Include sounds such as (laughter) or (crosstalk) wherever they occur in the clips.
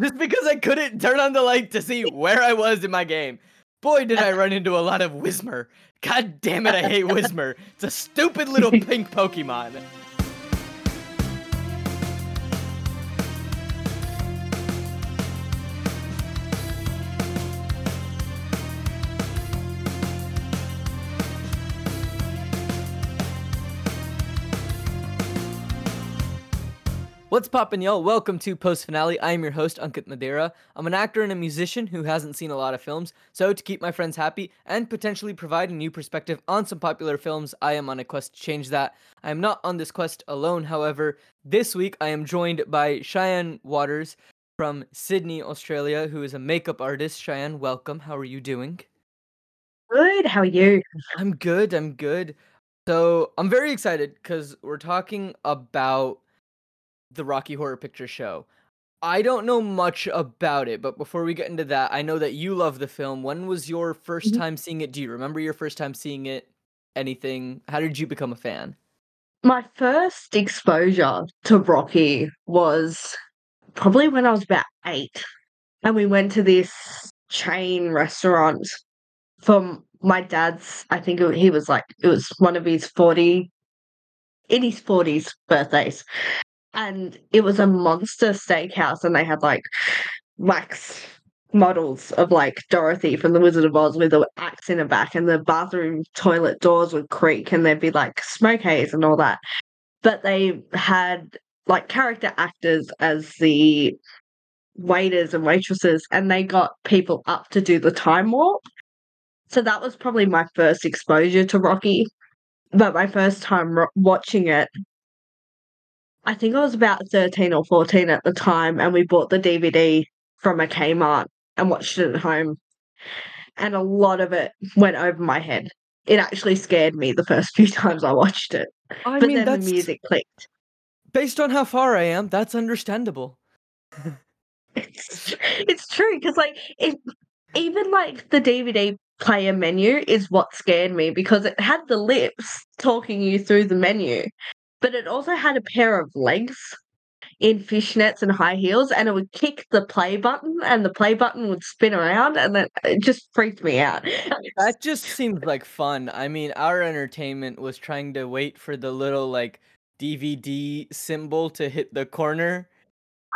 just because I couldn't turn on the light to see where I was in my game. Boy, did I run into a lot of Whismur. God damn it, I hate (laughs) Whismur. It's a stupid little pink Pokemon. What's poppin', y'all? Welcome to Post Finale. I am your host, Ankit Madhira. I'm an actor and a musician who hasn't seen a lot of films, so to keep my friends happy and potentially provide a new perspective on some popular films, I am on a quest to change that. I am not on this quest alone, however. This week, I am joined by Cheyenne Waters from Sydney, Australia, who is a makeup artist. Cheyenne, welcome. How are you doing? Good. How are you? I'm good. I'm good. So I'm very excited because we're talking about the Rocky Horror Picture Show. I don't know much about it, but before we get into that, I know that you love the film. When was your 1st Mhm. time seeing it? Do you remember your first time seeing it? Anything? How did you become a fan? My first exposure to Rocky was probably when I was about 8, and we went to this chain restaurant from my dad's I think it he was, like it was one of his 40 in his 40s birthdays, and it was a monster steakhouse, and they had, like, wax models of, like, Dorothy from The Wizard of Oz with a axe in her back, and the bathroom toilet doors would creak, and there'd be, like, smoke haze and all that. But they had, like, character actors as the waiters and waitresses, and they got people up to do the time warp. So that was probably my first exposure to Rocky, but my first time ro watching it I think I was about 13 or 14 at the time, and we bought the DVD from a Kmart and watched it at home, and a lot of it went over my head. It actually scared me the first (laughs) few times I watched it, I but mean, then the music clicked. based on how far I am, that's understandable. It's it's true 'cause, like, it even, like, the DVD player menu is what scared me because it had the lips talking you through the menu, but it also had a pair of legs in fishnets and high heels, and it would kick the play button, and the play button would spin around, and then it just freaked me out. (laughs) That just seems like fun. I mean, our entertainment was trying to wait for the little, like, DVD symbol to hit the corner.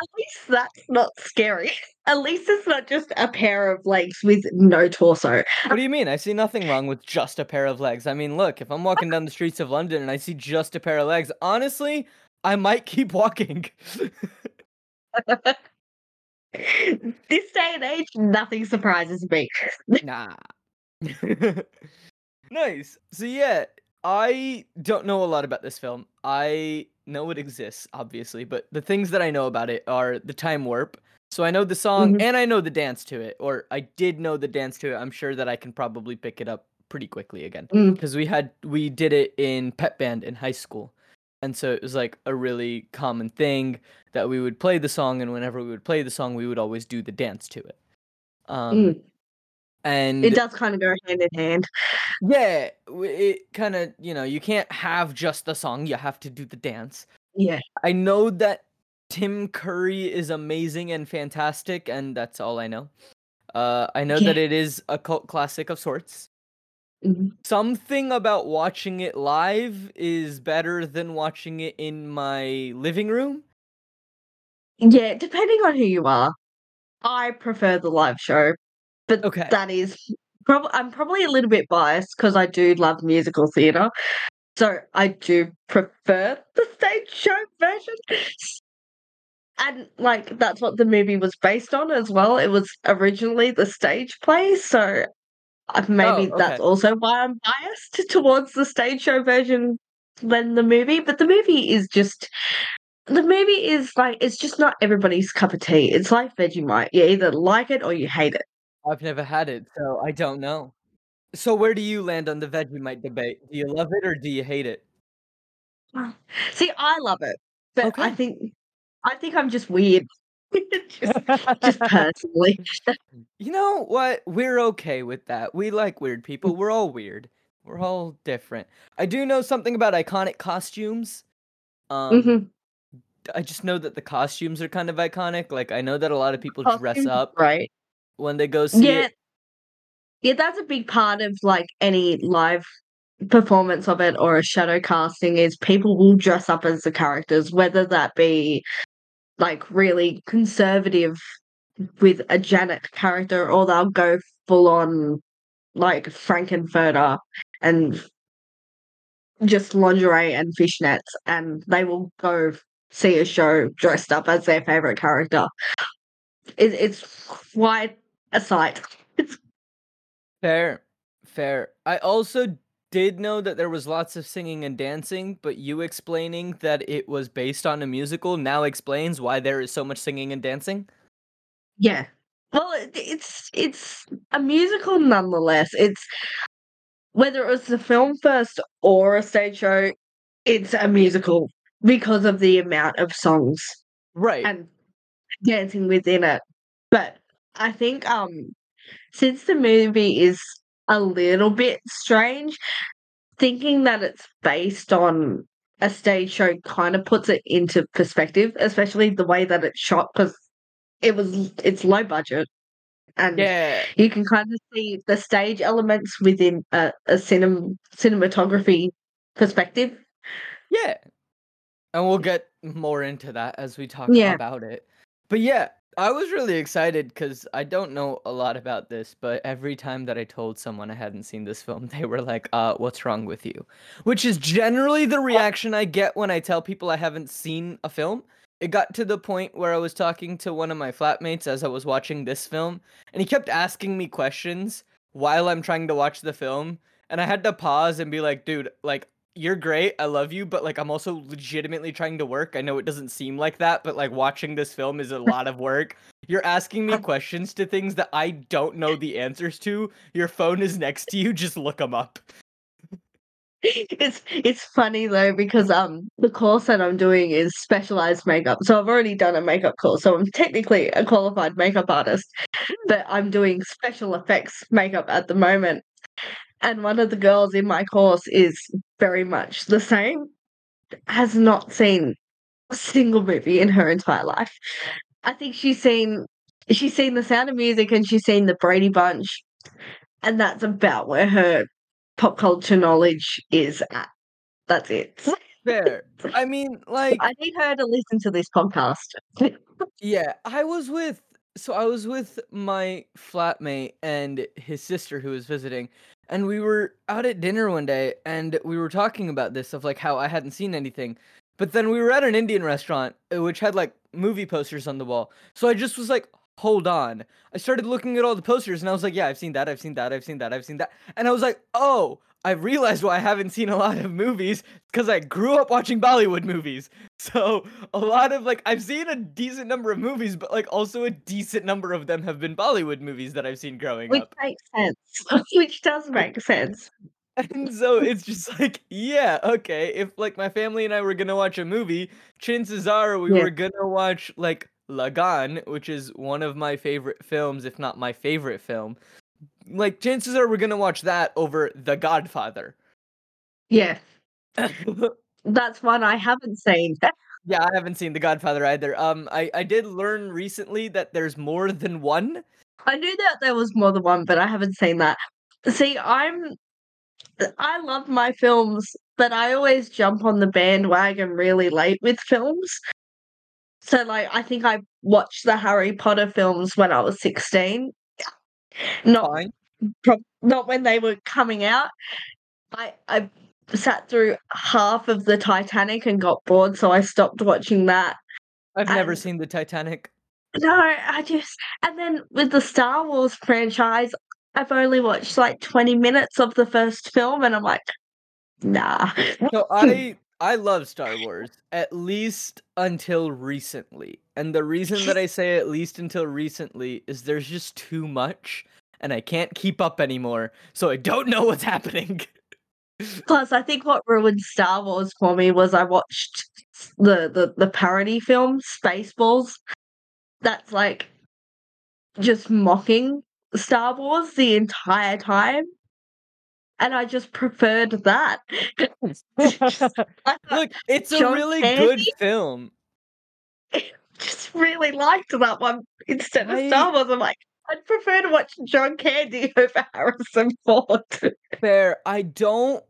At least that's not scary. (laughs) At least it's not just a pair of legs with no torso. What do you mean? I see nothing wrong with just a pair of legs. I mean, look, if I'm walking down the streets of London and I see just a pair of legs, honestly, I might keep (laughs) walking. (laughs) This day and age, nothing surprises me. Nah. Nice. So yeah, I don't know a lot about this film. I know it exists, obviously, but the things that I know about it are the time warp. So I know the song Mhm. and I know the dance to it, or I did know the dance to it. I'm sure that I can probably pick it up pretty quickly again Mm. because we had we did it in pep band in high school. And so it was like a really common thing that we would play the song and whenever we would play the song, we would always do the dance to it. Um Mm. And It does kinda go hand in hand. yeah, it kinda you know, you can't have just the song, you have to do the dance. Yeah. I know that Tim Curry is amazing and fantastic, and that's all I know. Uh, I know that it is a cult classic of sorts. Mhm. Something about watching it live is better than watching it in my living room. Yeah, depending on who you are. I prefer the live show, but Okay. that is prob I'm probably a little bit biased because I do love musical theater, so I do prefer the stage show version. And, like, that's what the movie was based on as well. It was originally the stage play, so, uh, maybe Oh, that's also why I'm biased towards the stage show version than the movie, but the movie is just the movie is, like it's just not everybody's cup of tea. It's like Vegemite. You either like it or you hate it. I've never had it, so I don't know. So where do you land on the Vegemite debate? Do you love it or do you hate it? Uh, see, I love it, but I think I think I'm just weird. (laughs) Just just personally. (laughs) You know what? We're okay with that. We like weird people. We're all weird. We're all different. I do know something about iconic costumes. Um, Mhm. I just know that the costumes are kind of iconic. Like I know that a lot of people dress Costumes up right. When they go see Yeah. it. Yeah, that's a big part of, like, any live performance of it or a shadow casting is people will dress up as the characters, whether that be, like, really conservative with a Janet character or they'll go full on, like, Frank-N-Furter and just lingerie and fishnets, and they will go see a show dressed up as their favorite character. It it's quite a sight. It's (laughs) Fair, fair. I also did know that there was lots of singing and dancing, but you explaining that it was based on a musical now explains why there is so much singing and dancing? Yeah. Well, it's it's a musical nonetheless. It's whether it was the film first or a stage show, it's a musical because of the amount of songs Right. and dancing within it. But I think, um, since the movie is a little bit strange, thinking that it's based on a stage show kinda puts it into perspective, especially the way that it's shot because it was it's low budget, and Yeah. you can kinda see the stage elements within a a cinem cinematography perspective. Yeah. And we'll get more into that as we talk Yeah. about it. But yeah, I was really excited because I don't know a lot about this, but every time that I told someone I hadn't seen this film, (laughs) they were like, "Uh, what's wrong with you?" Which is generally the reaction I get when I tell people I haven't seen a film. It got to the point where I was talking to one of my flatmates as I was watching this film, and he kept asking me questions while I'm trying to watch the film, and I had to pause and be like, "Dude, like, you're great, I love you, but, like, I'm also legitimately trying to work. I know it doesn't seem like that, but, like, watching this film is a (laughs) lot of work. You're asking me questions to things that I don't know the answers to. Your phone is next to you, just look them up." It's it's funny though because, um, the course that I'm doing is specialized makeup, so I've already done a makeup course, so I'm technically a qualified makeup artist, but I'm doing special effects makeup at the moment, and one of the girls in my course is very much the same, has not seen a single movie in her entire life. I think she's seen she's seen The Sound of Music and she's seen The Brady Bunch, and that's about where her pop culture knowledge is at. That's it. Fair. I mean, (laughs) like I need her to listen to this podcast. (laughs) Yeah, I was with so I was with my flatmate and his sister who was visiting, and we were out at dinner one day, and we were talking about this of, like, how I hadn't seen anything, but then we were at an Indian restaurant, uh, which had, like, movie posters on the wall, so I just was like, "Hold on." I started looking at all the posters, and I was like, "Yeah, I've seen that, I've seen that, I've seen that, I've seen that," and I was like, "Oh, I realized why I haven't seen a lot of movies because I grew up watching Bollywood movies." (laughs) So, a lot of, like I've seen a decent number of movies, but, like, also a decent number of them have been Bollywood movies that I've seen growing Which up. Which makes sense. (laughs) Which does make sense. And so it's just like, yeah, okay, if, like, my family and I were gonna watch a movie, chances are we Yeah. were gonna watch, like, Lagaan, which is one of my favorite films, if not my favorite film. Like, chances are we're gonna watch that over The Godfather. Yeah. (laughs) That's one I haven't seen. (laughs) Yeah, I haven't seen The Godfather either. Um, I I did learn recently that there's more than 1. I knew that there was more than one, but I haven't seen that. See, I'm I love my films, but I always jump on the bandwagon really late with films. So, like, I think I watched the Harry Potter films when I was 16. Not Fine. prob not when they were coming out. I I sat through half of the Titanic and got bored, so I stopped watching that. I've never seen the Titanic. No, I just and then with the Star Wars franchise, I've only watched, like, 20 minutes of the 1st film, and I'm like, "Nah." So (laughs) I I love Star Wars, at least until recently, and the reason that I say at least until recently is there's just too much, and I can't keep up anymore, so I don't know what's happening. (laughs) Plus, I think what ruined Star Wars for me was I watched the the the parody film, Spaceballs. That's, like, just mocking Star Wars the entire time. And I just preferred that. (laughs) Look, (laughs) it's a John really good Candy film. (laughs) just really liked that one instead of I Star Wars. I'm like, I'd prefer to watch John Candy over Harrison Ford. Fair. I don't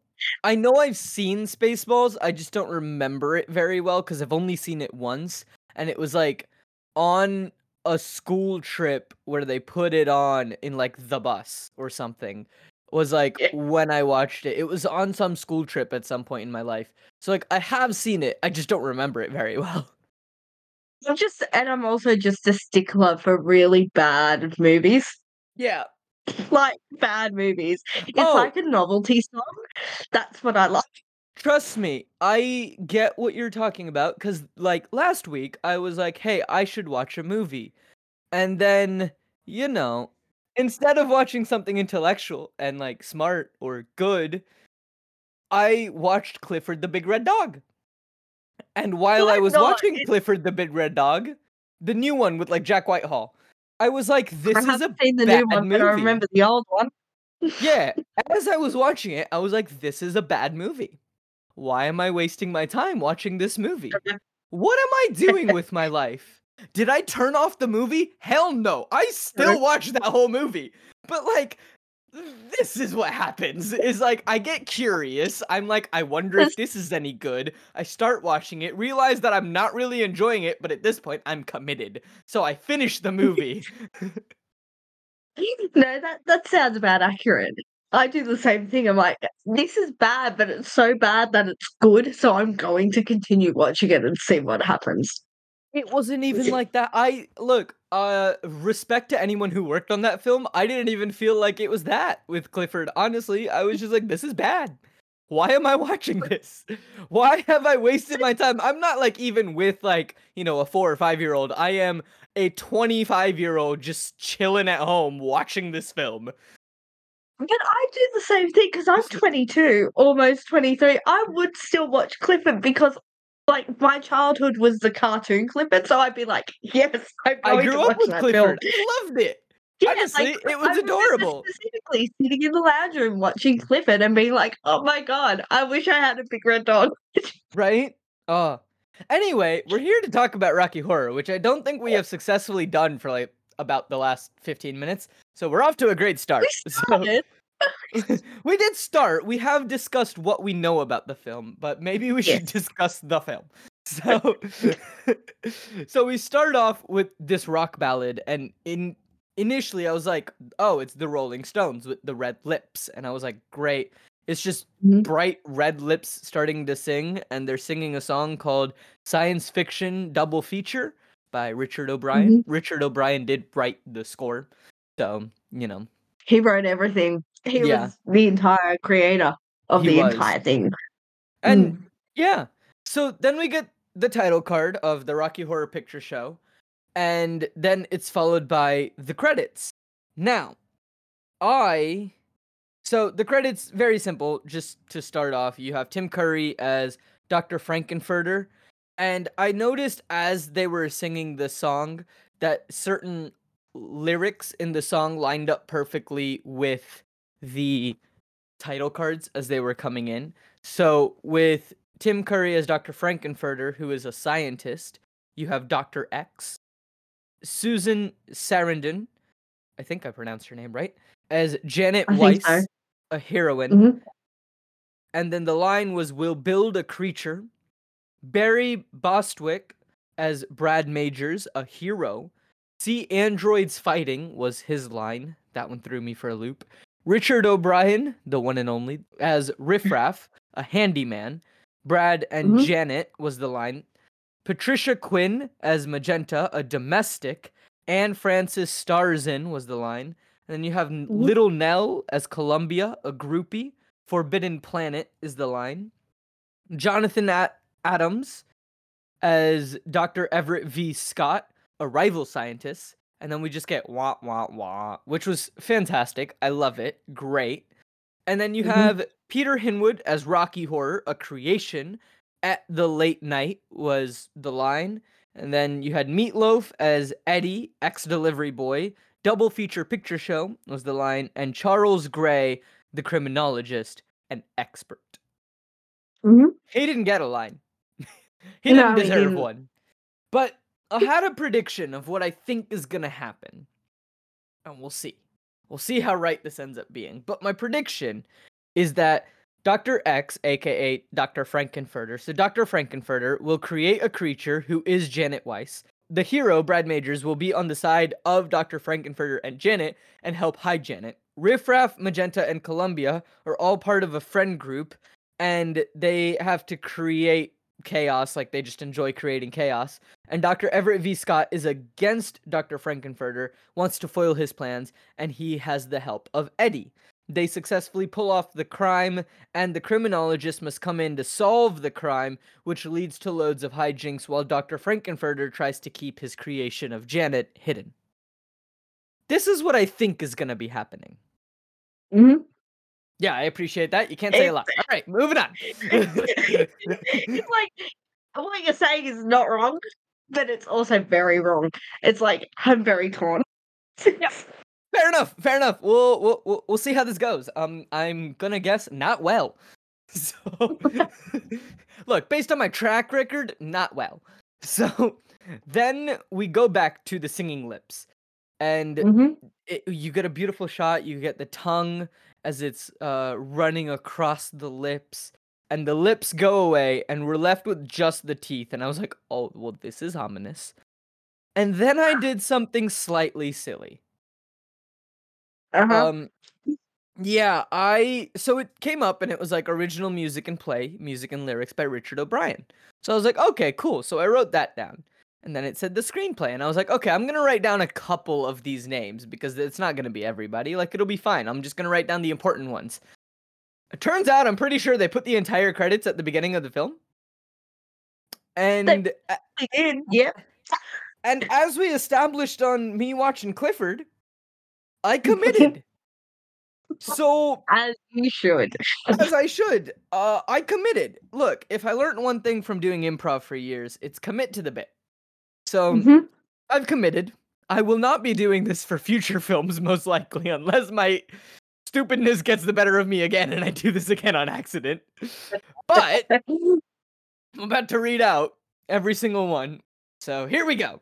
I know I've seen Spaceballs, I just don't remember it very well because I've only seen it once, and it was like on a school trip where they put it on in like the bus or something. Was like Yeah. when I watched it. It was on some school trip at some point in my life. So like I have seen it, I just don't remember it very (laughs) well. I'm just, and I'm also just a stickler for really bad movies. Yeah. Like bad movies. It's Oh. like a novelty song. That's what I like. Trust me, I get what you're talking about because, like, last week I was like, hey, I should watch a movie. And then, you know, instead of watching something intellectual and, like, smart or good, I watched Clifford the Big Red Dog. And while I was not? watching It- Clifford the Big Red Dog, the new one with, like, Jack Whitehall, I was like, this I is a seen the bad new one, movie. I remember the old one. Yeah, (laughs) as I was watching it, I was like, this is a bad movie. Why am I wasting my time watching this movie? What am I doing with my (laughs) life? Did I turn off the movie? Hell no. I still watched that whole movie. But like this is what happens. Is like I get curious. I'm like I wonder if (laughs) this is any good. I start watching it, realize that I'm not really enjoying it, but at this point I'm committed. So I finish the movie. (laughs) (laughs) No, that that sounds about accurate. I do the same thing. I'm like, this is bad, but it's so bad that it's good, so I'm going to continue watching it and see what happens. It wasn't even like that. I look, uh respect to anyone who worked on that film. I didn't even feel like it was that with Clifford. Honestly, I was just like this is bad. Why am I (laughs) watching this? Why have I wasted my time? I'm not like even with like, you know, a 4 or 5 year old. I am a 25 year old just chilling at home watching this film. But I do the same thing because I'm 22, almost 23. I would still watch Clifford because, like, my childhood was the cartoon Clifford, so I'd be like, yes, (laughs) I'm I going to grew up watch with Clifford. film. Loved it. Yeah, Honestly, like, it was I adorable. Specifically, sitting in the lounge room watching Clifford and being like, "Oh my god, I wish I had a big red dog." (laughs) Right? Oh. Anyway, we're here to talk about Rocky Horror, which I don't think we have successfully done for like about the last 15 minutes. So we're off to a great start. We (laughs) So- started. (laughs) we did start. We have discussed what we know about the film, but maybe we should Yes. discuss the film. (laughs) So, (laughs) so we start off with this rock ballad, and in initially I was like, "Oh, it's the Rolling Stones with the red lips," and I was like, "Great." It's just Mhm. bright red lips starting to sing, and they're singing a song called "Science Fiction Double Feature" by Richard O'Brien. Richard O'Brien did write the score, so you know He wrote everything. He Yeah. was the entire creator of He the was. entire thing. And Mm. yeah, so then we get the title card of the Rocky Horror Picture Show, and then it's followed by the credits. Now, I. So the credits, very simple. Just to start off, you have Tim Curry as Dr. Frank-N-Furter. And I noticed as they were singing the song that certain lyrics in the song lined up perfectly with the title cards as they were coming in. So with Tim Curry as Dr. Frank-N-Furter, who is a scientist, you have Dr. X. Susan Sarandon, I think I pronounced her name right, as Janet I Weiss, so. a heroine. Mhm. And then the line was, We'll build a creature. Barry Bostwick as Brad Majors, a hero. See androids fighting was his line. That one threw me for a loop. Richard O'Brien, the one and only, as Riffraff, (laughs) a handyman. Brad and Mhm. Janet was the line. Patricia Quinn as Magenta, a domestic. Anne Francis Starzin was the line. And then you have Mhm. Little Nell as Columbia, a groupie. Forbidden Planet is the line. Jonathan At- Adams as Dr. Everett V. Scott, a rival scientist. And then we just get wah, wah, wah, which was fantastic. I love it. Great. And then you Mhm. have Peter Hinwood as Rocky Horror, a creation. At the late night was the line. And then you had Meatloaf as Eddie, ex delivery boy. Double feature picture show was the line. And Charles Gray, the criminologist, an expert. Mhm. He didn't get a line. (laughs) he No, didn't he deserve didn't. one. But I had a prediction of what I think is gonna happen, and we'll see. We'll see how right this ends up being. But my prediction is that Dr. X, aka Dr. Frank-N-Furter, so Dr. Frank-N-Furter will create a creature who is Janet Weiss. The hero, Brad Majors, will be on the side of Dr. Frank-N-Furter and Janet and help hide Janet. Riffraff, Magenta, and Columbia are all part of a friend group, and they have to create chaos, like they just enjoy creating chaos. And Dr. Everett V. Scott is against Dr. Frank-N-Furter, wants to foil his plans, and he has the help of Eddie. They successfully pull off the crime, and the criminologist must come in to solve the crime, which leads to loads of hijinks while Dr. Frank-N-Furter tries to keep his creation of Janet hidden. This is what I think is going to be happening. Mhm. Yeah, I appreciate that. You can't say a lot. All right, moving on. it's (laughs) like what you're saying is not wrong, but it's also very wrong. It's like I'm very torn. (laughs) Fair enough. Fair enough. We'll, we'll we'll we'll see how this goes. Um, I'm gonna guess not well. (laughs) So, look, based on my track record, not well. So, then we go back to the singing lips, and Mhm. it, you get a beautiful shot. You get the tongue as it's uh running across the lips, and the lips go away, and we're left with just the teeth. And I was like, oh, well, this is ominous. And then I did something slightly silly. Uh-huh. Um, yeah, I so it came up and it was like original music and play, music and lyrics by Richard O'Brien. So I was like, okay, cool. So I wrote that down. And then it said the screenplay, and I was like, okay, I'm gonna write down a couple of these names because it's not gonna be everybody. Like it'll be fine. I'm just gonna write down the important ones. It turns out I'm pretty sure they put the entire credits at the beginning of the film. And a- I did. Yep. and as we established on me watching Clifford, I (laughs) committed. so As you should. as I (laughs) should. Uh, I committed. Look, if I learned one thing from doing improv for years, it's commit to the bit. So Mhm. I've committed. I will not be doing this for future (laughs) films, most likely, unless my stupidness gets the better of me again and I do this again on accident. But (laughs) I'm about to read out every single one. So here we go.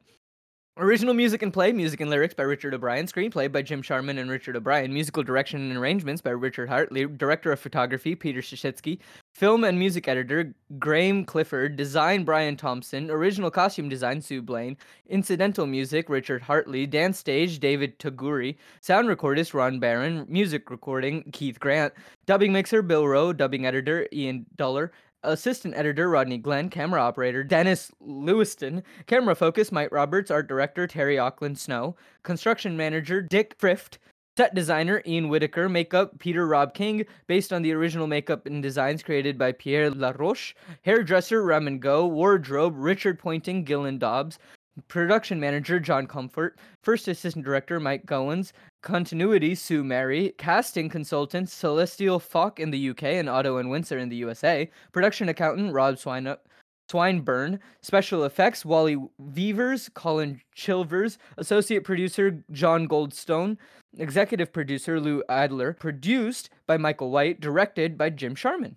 Original music and play, music and lyrics by Richard O'Brien, screenplay by Jim Sharman and Richard O'Brien, musical direction and arrangements by Richard Hartley, director of photography Peter Suschitzky, film and music editor Graham Clifford, design Brian Thompson, original costume design Sue Blane, incidental music Richard Hartley, dance stage David Toguri, sound recordist Ron Barron, music recording Keith Grant, dubbing mixer Bill Rowe, dubbing editor Ian Duller, assistant editor Rodney Glenn, camera operator Dennis Lewiston, camera focus Mike Roberts, art director Terry Ackland Snow, construction manager Dick Frift, set designer Ian Whitaker, makeup Peter Robb King, based on the original makeup and designs created by Pierre Laroche, hairdresser Ramon Gow, wardrobe Richard Pointing, Gillen Dobbs, production manager John Comfort, first assistant director Mike Goins, continuity Sue Mary, casting consultant Celestial Falk in the UK and Otto and Windsor in the USA, production accountant Rob Swine. Swineburn, special effects Wally Weavers, Colin Chilvers, associate producer John Goldstone, executive producer Lou Adler, produced by Michael White, directed by Jim Sharman.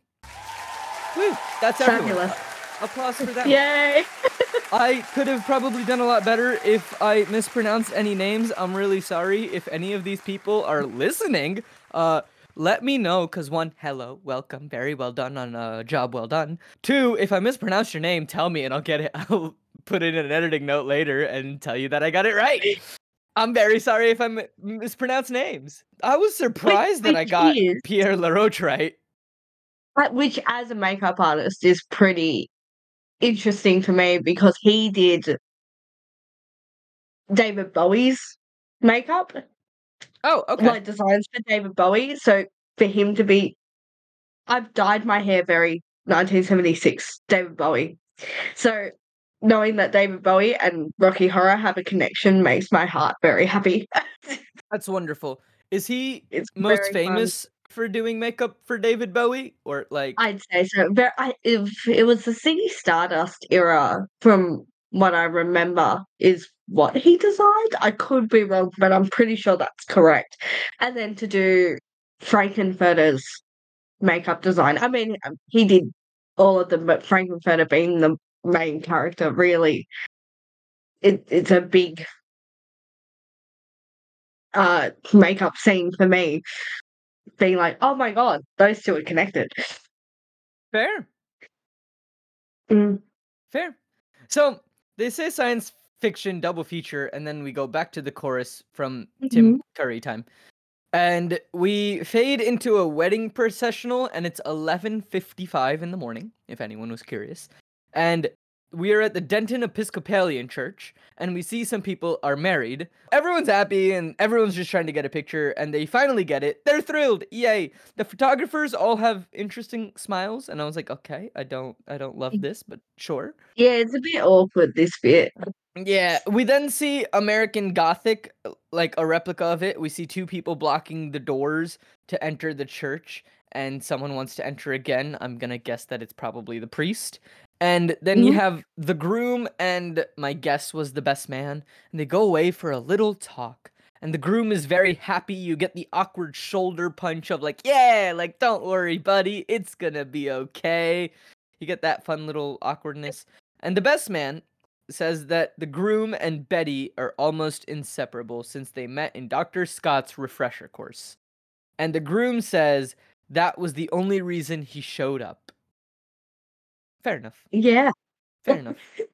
Woo, that's. Fabulous. A- Applause for that. Yay. (laughs) I could have probably done a lot better if I mispronounced any names. I'm really sorry if any of these people are listening. Uh, let me know, cause one, hello, welcome, very well done on a job well done. Two, if I mispronounce your name, tell me and I'll get it. (laughs) I'll put it in an editing note later and tell you that I got it right. I'm very sorry if I mi- mispronounce names. I was surprised that I got is- Pierre Laroche right. But which as a makeup artist is pretty interesting for me because he did David Bowie's makeup, Oh, okay. like designs for David Bowie. So for him to be I've dyed my hair very 1976 David Bowie. So knowing that David Bowie and Rocky Horror have a connection makes my heart very happy. (laughs) That's wonderful. Is he It's most famous for doing makeup for David Bowie, or like? I'd say so. Very, I, if it was the Ziggy Stardust era, from what I remember, is what he designed. I could be wrong, but I'm pretty sure that's correct. And then to do Frank-N-Furter's makeup design. I mean, um, he did all of them, but Frank-N-Furter being the main character really it it's a big uh makeup scene for me. Being like, oh my god, those two are connected. Fair. Mm. Fair. So they say science fiction double feature, and then we go back to the chorus from Tim Curry time. And we fade into a wedding processional, and it's 11:55 in the morning, if anyone was curious. And we are at the Denton Episcopalian Church, and we see some people are married. Everyone's happy, and everyone's just trying to get a picture, and they finally get it. They're thrilled, yay! The photographers all have interesting smiles, and I was like, okay, I don't, I don't love this, but sure. Yeah, it's a bit awkward this bit. Yeah, we then see American Gothic, like a replica of it. We see two people blocking the doors to enter the church, and someone wants to enter again. I'm gonna guess that it's probably the priest. And then you Mhm. have the groom, and my guess was the best man, and they go away for a little talk. And the groom is very happy. You get the awkward shoulder punch of, like, yeah, like, don't worry, buddy, it's gonna be okay. You get that fun little awkwardness. And the best man says that the groom and Betty are almost inseparable since they met in Dr. Scott's refresher course. And the groom says that was the only reason he showed up. Fair enough. Yeah. Fair enough. It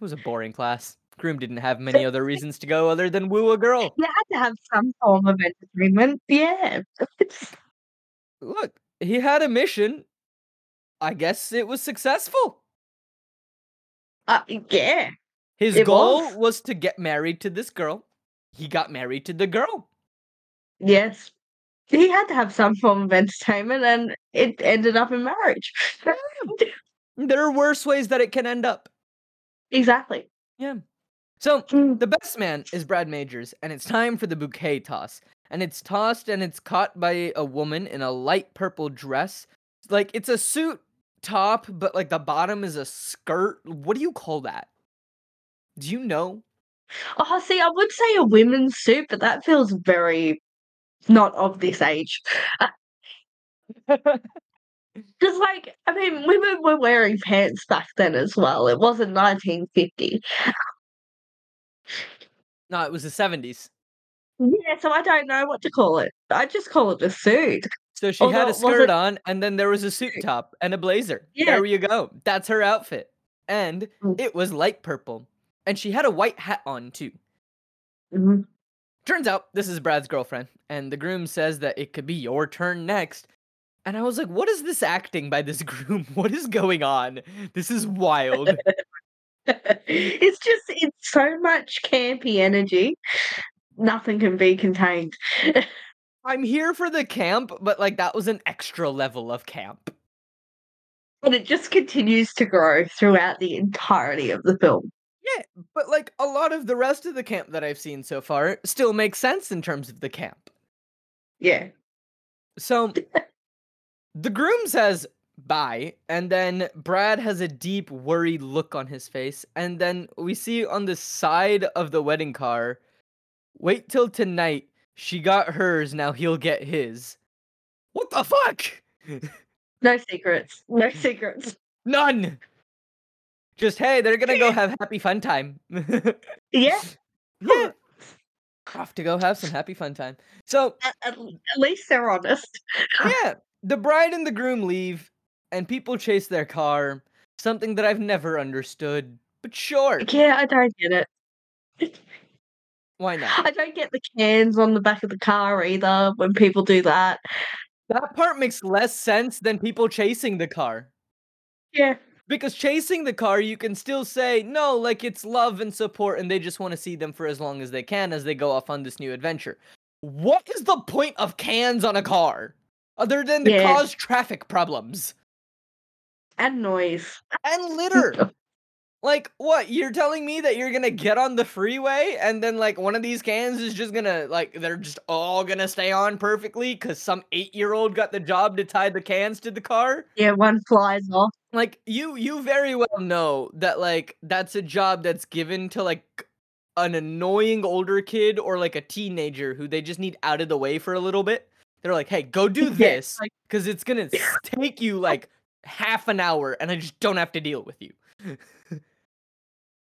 was a boring class. Groom didn't have many other (laughs) reasons to go other than woo a girl. You had to have some form of entertainment. Yeah. (laughs) Look, he had a mission. I guess it was successful. Uh, yeah. His It goal was. was to get married to this girl. He got married to the girl. Yes. He had to have some form of entertainment and it ended up in marriage. There are worse ways that it can end up. exactly. Yeah. So Mm. the best man is Brad Majors, and it's time for the bouquet toss. And it's tossed and it's caught by a woman in a light purple dress. Like it's a suit top, but like the bottom is a skirt. What do you call that? Do you know? Oh, see, I would say a women's suit, but that feels very not of this age. (laughs) Because, like, I mean, women were wearing pants back then as well. It wasn't 1950. no, it was the 70s. Yeah, so I don't know what to call it. I just call it a suit. So she had a skirt on, and then there was a suit top and a blazer. Yeah. There you go. That's her outfit. And Mm. it was light purple. And she had a white hat on too. Mhm. Turns out this is Brad's girlfriend, and the groom says that it could be your turn next. And I was like, what is this acting by this (laughs) groom? What is going on? This is wild. (laughs) it's just, it's so much campy energy. Nothing can be contained. (laughs) I'm here for the camp, but like that was an extra level of camp. And it just continues to grow throughout the entirety of the film. Yeah, but like a lot of the rest of the camp that I've seen so far still makes sense in terms of the camp. Yeah. So (laughs) the groom says bye, and then Brad has a deep, worried look on his face. And then we see on the side of the wedding car, wait till tonight. She got hers, now he'll get his. What the fuck? No secrets. No secrets. (laughs) None! Just hey, they're gonna go have happy fun time. Yeah. (laughs) yeah. Off to go have some happy fun time. So At, at, at least they're honest. (laughs) yeah, the bride and the groom leave, and people chase their car. Something that I've never understood, but sure, Yeah, I don't get it. why not? I don't get the cans on the back of the car either when people do that. That part makes less sense than people chasing the car. Yeah. Because chasing the car, you can still say, no, like it's love and support, and they just want to see them for as long as they can as they go off on this new adventure. What is the point of cans on a car? Other than to Yeah. cause traffic problems And noise. and (laughs) litter. Like, what? You're telling me that you're gonna get on the freeway and then, like, one of these cans is just gonna, like, they're just all gonna stay on perfectly because some eight year old got the job to tie the cans to the car? Yeah, one flies off. Like, you, you very well know that, like, that's a job that's given to, like, an annoying older kid or, like, a teenager who they just need out of the way for a little bit. They're like, hey, go do (laughs) this because it's gonna (laughs) take you, like, half an hour and I just don't have to deal with you. (laughs)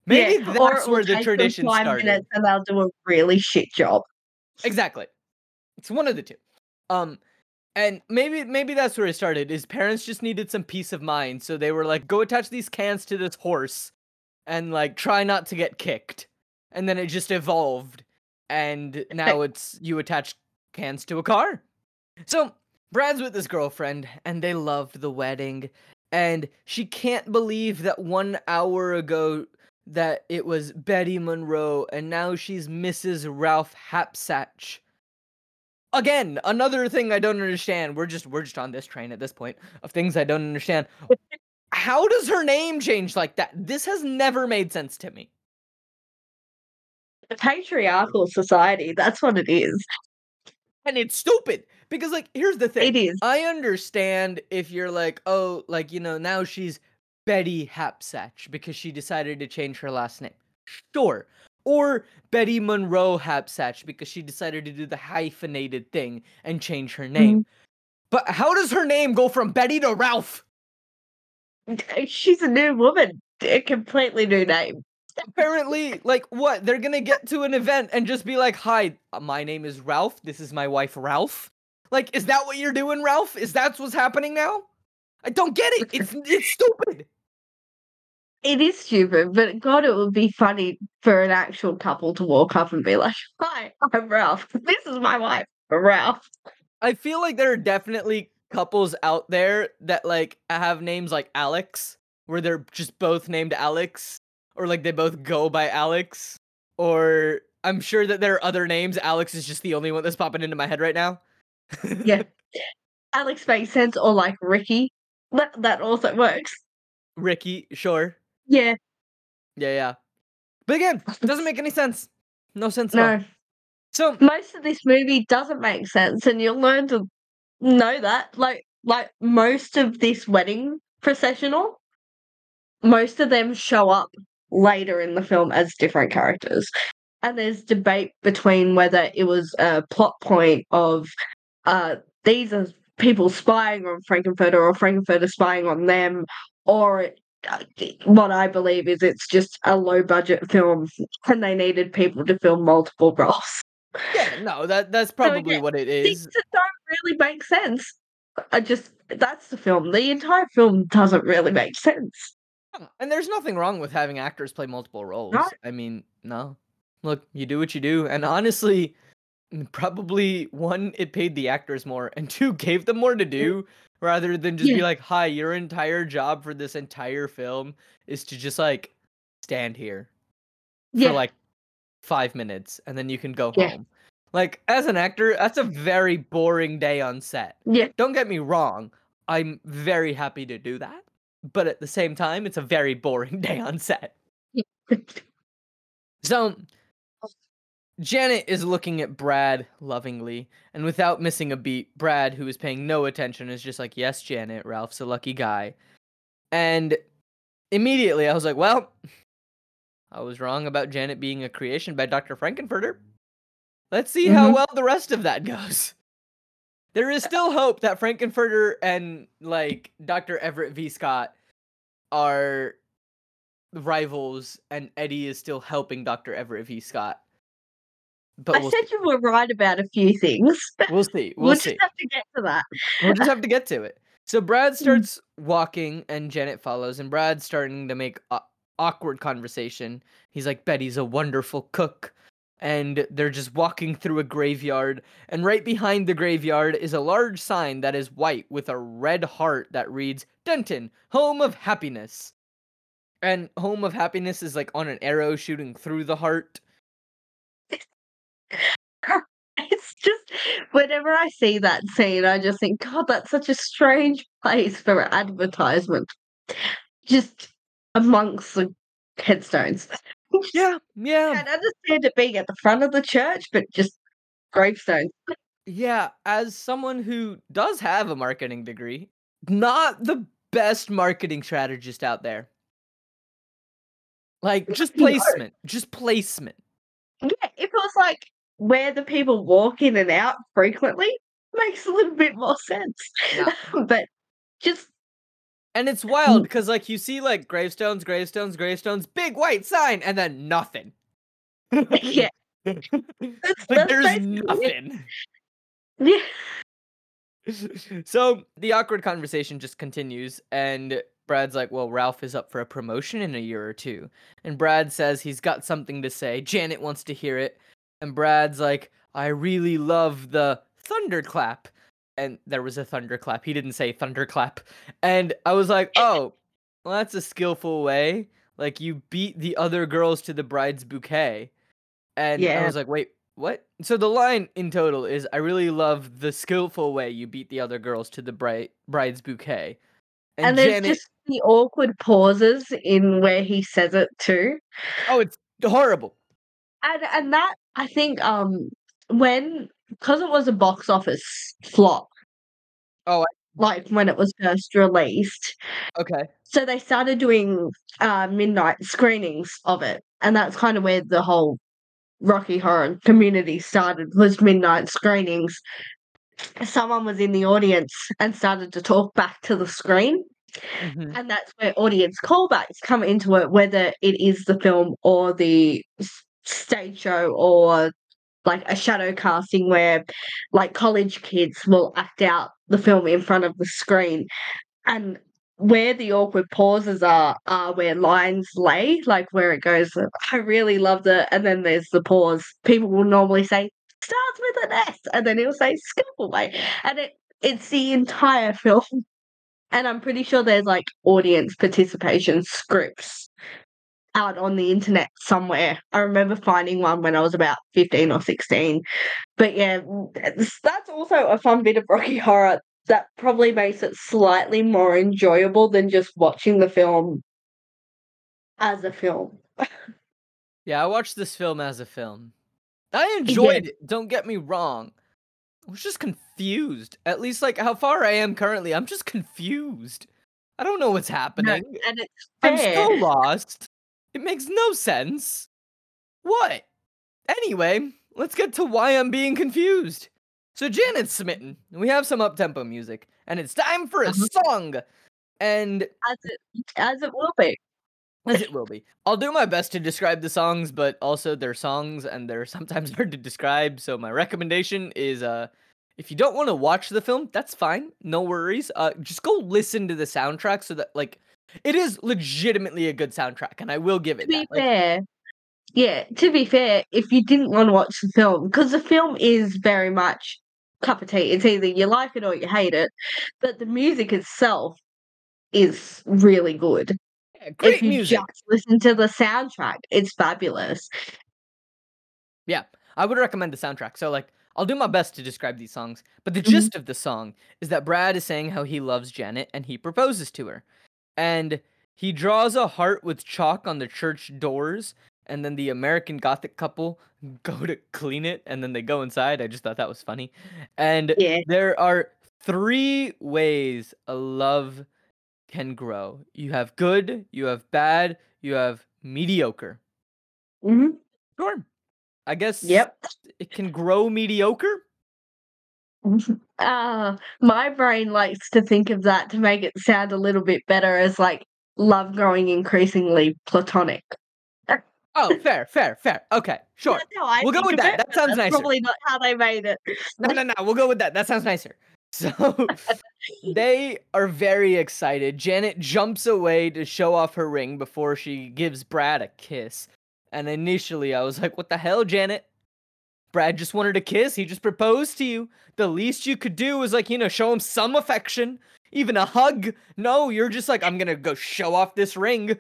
Maybe yeah, that's where the tradition five started. minutes and they'll do a really shit job. Exactly. It's one of the two. Um and maybe maybe that's where it started. His parents just needed some peace of mind, so they were like, "Go attach these cans to this horse, and like try not to get kicked." And then it just evolved, and now it's you attach cans to a car. So Brad's with his girlfriend, and they loved the wedding, and she can't believe that one hour ago that it was Betty Monroe, and now she's Mrs. Ralph Hapschatt again another thing i don't understand we're just we're just on this train at this point of things i don't understand. How does her name change like that? This has never made sense to me. The patriarchal society, that's what it is. and it's stupid because like here's the thing. It is. i understand if you're like oh like you know now she's betty hapschatt because she decided to change her last name. Sure or betty monroe Hapschatt because she decided to do the hyphenated thing and change her name. But how does her name go from betty to ralph? (laughs) She's a new woman. A completely new name. apparently like what? They're gonna get to an event and just be like hi uh, my name is ralph. This is my wife ralph. Like is that what you're doing ralph? Is that what's happening now? I don't get it. It's it's stupid It is stupid, but God, it would be funny for an actual couple to walk up and be like, (laughs) Hi, I'm Ralph. (laughs) This is my wife, Ralph. i feel like there are definitely couples out there that like have names like alex where they're just both named alex or like they both go by alex or i'm sure that there are other names alex is just the only one that's popping into my head right now Yeah. (laughs) Alex makes sense, or like Ricky. That, that also works. ricky sure Yeah, Yeah, yeah. But again, it (laughs) doesn't make any sense. No sense at all. no. So Most of this movie doesn't make sense, and you'll learn to know that. Like, like most of this wedding processional, most of them show up later in the film as different characters. And there's debate between whether it was a plot point of uh, these are people spying on Frank-N-Furter or Frank-N-Furter spying on them, or it, what I believe is it's just a low budget film and they needed people to film multiple (laughs) roles. yeah, no, that that's probably again, what it Things that don't really make sense. I just that's the film. The entire film doesn't really make sense. And there's nothing wrong with having actors play multiple roles. No. I mean, no. Look, you do what you do, and honestly, mm, probably one, it paid the actors more, and two, gave them more to do rather than just be like, "Hi, your entire job for this entire film is to just like stand here Yeah, for like five minutes and then you can go Yeah. home. Like, as an actor, that's a very boring day on set. yeah, Don't get me wrong, I'm very happy to do that. But at the same time, it's a very boring (laughs) day on set. So, Janet is looking at Brad lovingly, and without missing a beat, Brad, who is paying no attention, is just like, Yes, Janet, Ralph's a lucky guy. And immediately I was like, Well, I was wrong about Janet being a creation by Dr. Frank-N-Furter. Let's see how Mhm. well the rest of that goes. There is still hope that Frank-N-Furter and like Dr. Everett V. Scott are rivals, and Eddie is still helping Dr. Everett V. Scott. But I we'll, said you were right about a few things. we'll see. (laughs) We'll, We'll just have to get to that. We'll just have to get to it. So Brad (laughs) Mm. starts walking, and Janet follows, and Brad's starting to make a- awkward conversation. He's like, "Betty's a wonderful cook," and they're just walking through a graveyard. And right behind the graveyard is a large sign that is white with a red heart that reads "Denton, Home of Happiness." And Home of Happiness is like on an arrow shooting through the heart. (laughs) It's just whenever I see that scene, I just think, God, that's such a strange place for an advertisement. Just amongst the headstones. Yeah, (laughs) yeah. I understand it being at the front of the church, but just gravestones. Yeah, as someone who does have a marketing degree, not the best marketing strategist out there. Like just placement, just placement. Yeah, if it was like where the people walk in and out frequently, makes a little bit more sense. Yeah. (laughs) but just And it's wild Mm. because like you see like gravestones, gravestones, gravestones, big white sign, and then nothing. (laughs) Yeah. (laughs) like that's there's nothing. Yeah. so the awkward conversation just continues, and Brad's like, Well, Ralph is up for a promotion in a year or two. And Brad says he's got something to say. Janet wants to hear it. And Brad's like, I really love the thunderclap. And there was a thunderclap. He didn't say thunderclap. And I was like, Oh, well, that's a skillful way. Like, you beat the other girls to the bride's bouquet. And I was like, Wait, what? So the line in total is I really love the skillful way you beat the other girls to the bride bride's bouquet. And, And there's Janet just the awkward pauses in where he says it too. Oh, it's horrible. And and that I think um when because it was a box office flop, Oh, I like when it was first released, okay. so they started doing uh midnight screenings of it. And that's kind of where the whole Rocky Horror community started was midnight screenings. Someone was in the audience and started to talk back to the screen. Mhm. And that's where audience callbacks come into it, whether it is the film or the stage show or like a shadow casting where like college kids will act out the film in front of the screen. And where the awkward pauses are are where lines lay, like where it goes, I really loved it, and then there's the pause. People will normally say, starts with an S, and then he'll say skillful way. And it it's the entire (laughs) film. And I'm pretty sure there's like audience participation scripts out on the internet somewhere. I remember finding one when I was about 15 or 16. But yeah, that's also a fun bit of Rocky Horror that probably makes it slightly more enjoyable than just watching the film as a film. (laughs) Yeah, I watched this film as a film. I enjoyed it. Don't get me wrong. I was just confused. At least, like, how far I am currently, I'm just confused. I don't know what's No, happening. and it's I'm so lost. It makes no sense. What? Anyway, let's get to why I'm being confused. So Janet's smitten. We have some up-tempo music, and it's time for a Uh-huh. song. And as it as it will be. as it will be. I'll do my best to describe the songs, but also they're songs and they're (laughs) sometimes hard to describe. So my recommendation is uh if you don't want to watch the film, that's fine. No worries. Uh just go listen to the soundtrack so that like it is legitimately a good soundtrack and I will give it. To it be. Like, fair, yeah, to be fair, if you didn't want to watch the film, because the film is very much cup of tea. It's either you like it or you hate it. But the music itself is really good. yeah, great if you music. just listen to the soundtrack, it's fabulous. Yeah, I would recommend the soundtrack. So like I'll do my best to describe these songs, but the Mhm. gist of the song is that Brad is saying how he loves Janet and he proposes to her. And he draws a heart with chalk on the church doors and then the American Gothic couple (laughs) go to clean it and then they go inside. I just thought that was funny. And Yeah. there are three ways a love can grow. You have good, you have bad, you have mediocre. hmm Sure. I guess Yep. it can grow mediocre. (laughs) Uh, my brain likes to think of that to make it sound a little bit better as like love growing increasingly platonic. Oh, (laughs) fair, fair, fair. Okay, sure. That's how I We'll go with that. That sounds that's nicer. Probably not how they made it. No, no, no. We'll go with that. That sounds nicer. (laughs) So they are very excited. Janet jumps away to show off her ring before she gives Brad a kiss. And initially, I was like, what the hell, Janet? Brad just wanted a kiss. He just proposed to you. The least you could do was, like, you know, show him some affection, even a hug. No, you're just like, I'm going to go show off this ring.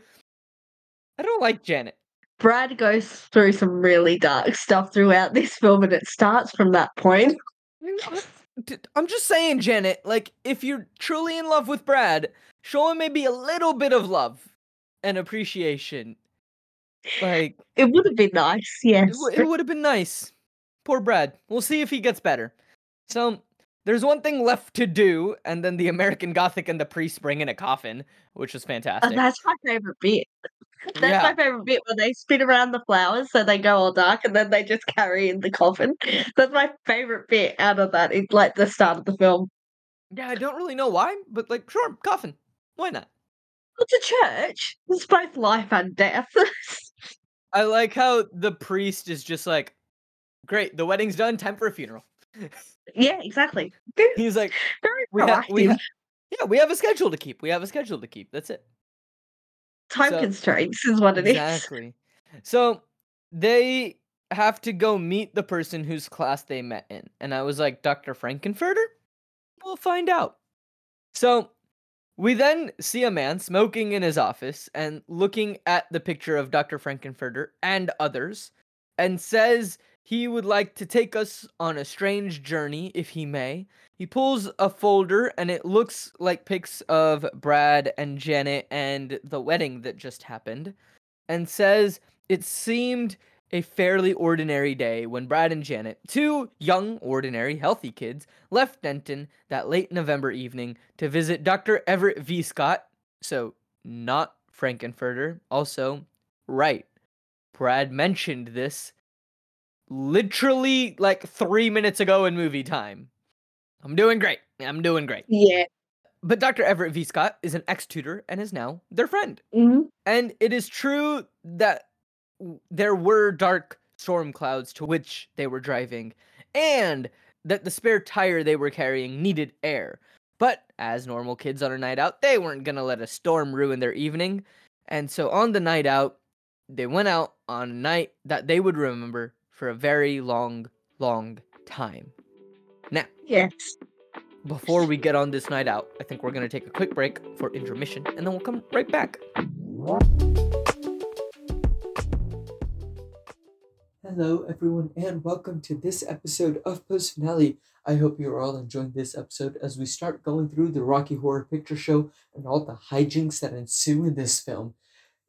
I don't like Janet. Brad goes through some really dark stuff throughout this film, and it starts from that point. (laughs) I'm just saying, Janet, like, if you're truly in love with Brad, show him maybe a little bit of love and appreciation. Like, It would have been nice, it, yes. w- it would have been nice. Poor Brad. We'll see if he gets better. So, there's one thing left to do, and then the American Gothic and the priest bring in a coffin, which was Uh, fantastic. that's my favorite bit. That's Yeah. my favorite bit when they spin around the flowers so they go all dark and then they just carry in the coffin. That's my favorite bit out of that. It's like the start of the film. Yeah, I don't really know why, but like, sure, coffin. Why not? It's a church. It's both life and death. (laughs) I like how the priest is just like, great, the wedding's done, time for a funeral. yeah, exactly. He's like, Very we have, we proactive. ha- yeah, we have a schedule to keep. We have a schedule to keep. That's it. Time So- constraints is what it is. Exactly. So they have to go meet the person whose class they met in. And I was like, Dr. Frank-N-Furter? We'll find out. So we then see a man smoking in his office and looking at the picture of Dr. Frank-N-Furter and others and says he would like to take us on a strange journey if he may. He pulls a folder and it looks like pics of Brad and Janet and the wedding that just happened and says it seemed a fairly ordinary day when Brad and Janet, two young, ordinary, healthy kids, left Denton that late November evening to visit Dr. Everett V. Scott. So, not Frank-N-Furter. Also, right. Brad mentioned this literally like three minutes ago in movie time. I'm doing great. I'm doing great. Yeah. But Dr. Everett V. Scott is an ex tutor and is now their friend. Mhm. And it is true that there were dark storm clouds to which they were driving, and that the spare tire they were carrying needed air. But as normal kids on a night out, they weren't gonna let a storm ruin their evening. And so on the night out, they went out on a night that they would remember for a very long, long time. Now, Yes. before we get on this night out, I think we're gonna take a quick break for intermission, and then we'll come right back. Hello, everyone, and welcome to this episode of Post Finale. I hope you're all enjoying this episode as we start going through the Rocky Horror Picture Show and all the hijinks that ensue in this film.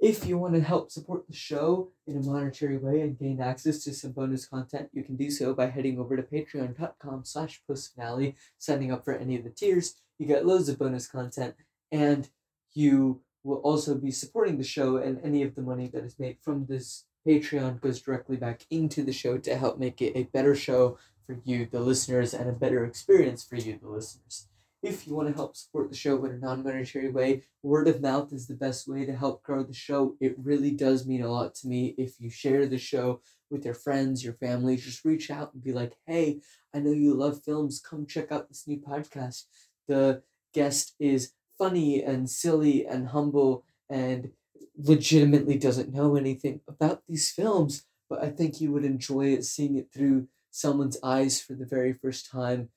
If you want to help support the show in a monetary way and gain access to some bonus content, you can do so by heading over to patreon.com slash postfinale, signing up for any of the tiers. You get loads of bonus content, and you will also be supporting the show, and any of the money that is made from this Patreon goes directly back into the show to help make it a better show for you, the listeners, and a better experience for you, the listeners. If you want to help support the show in a non monetary way, word of mouth is the best way to help grow the show. It really does mean a lot to me if you share the show with your friends, your family. Just reach out and be like, hey, I know you love films. Come check out this new podcast. The guest is funny and silly and humble and legitimately doesn't know anything about these films, but I think you would enjoy it seeing it through someone's eyes for the very first time.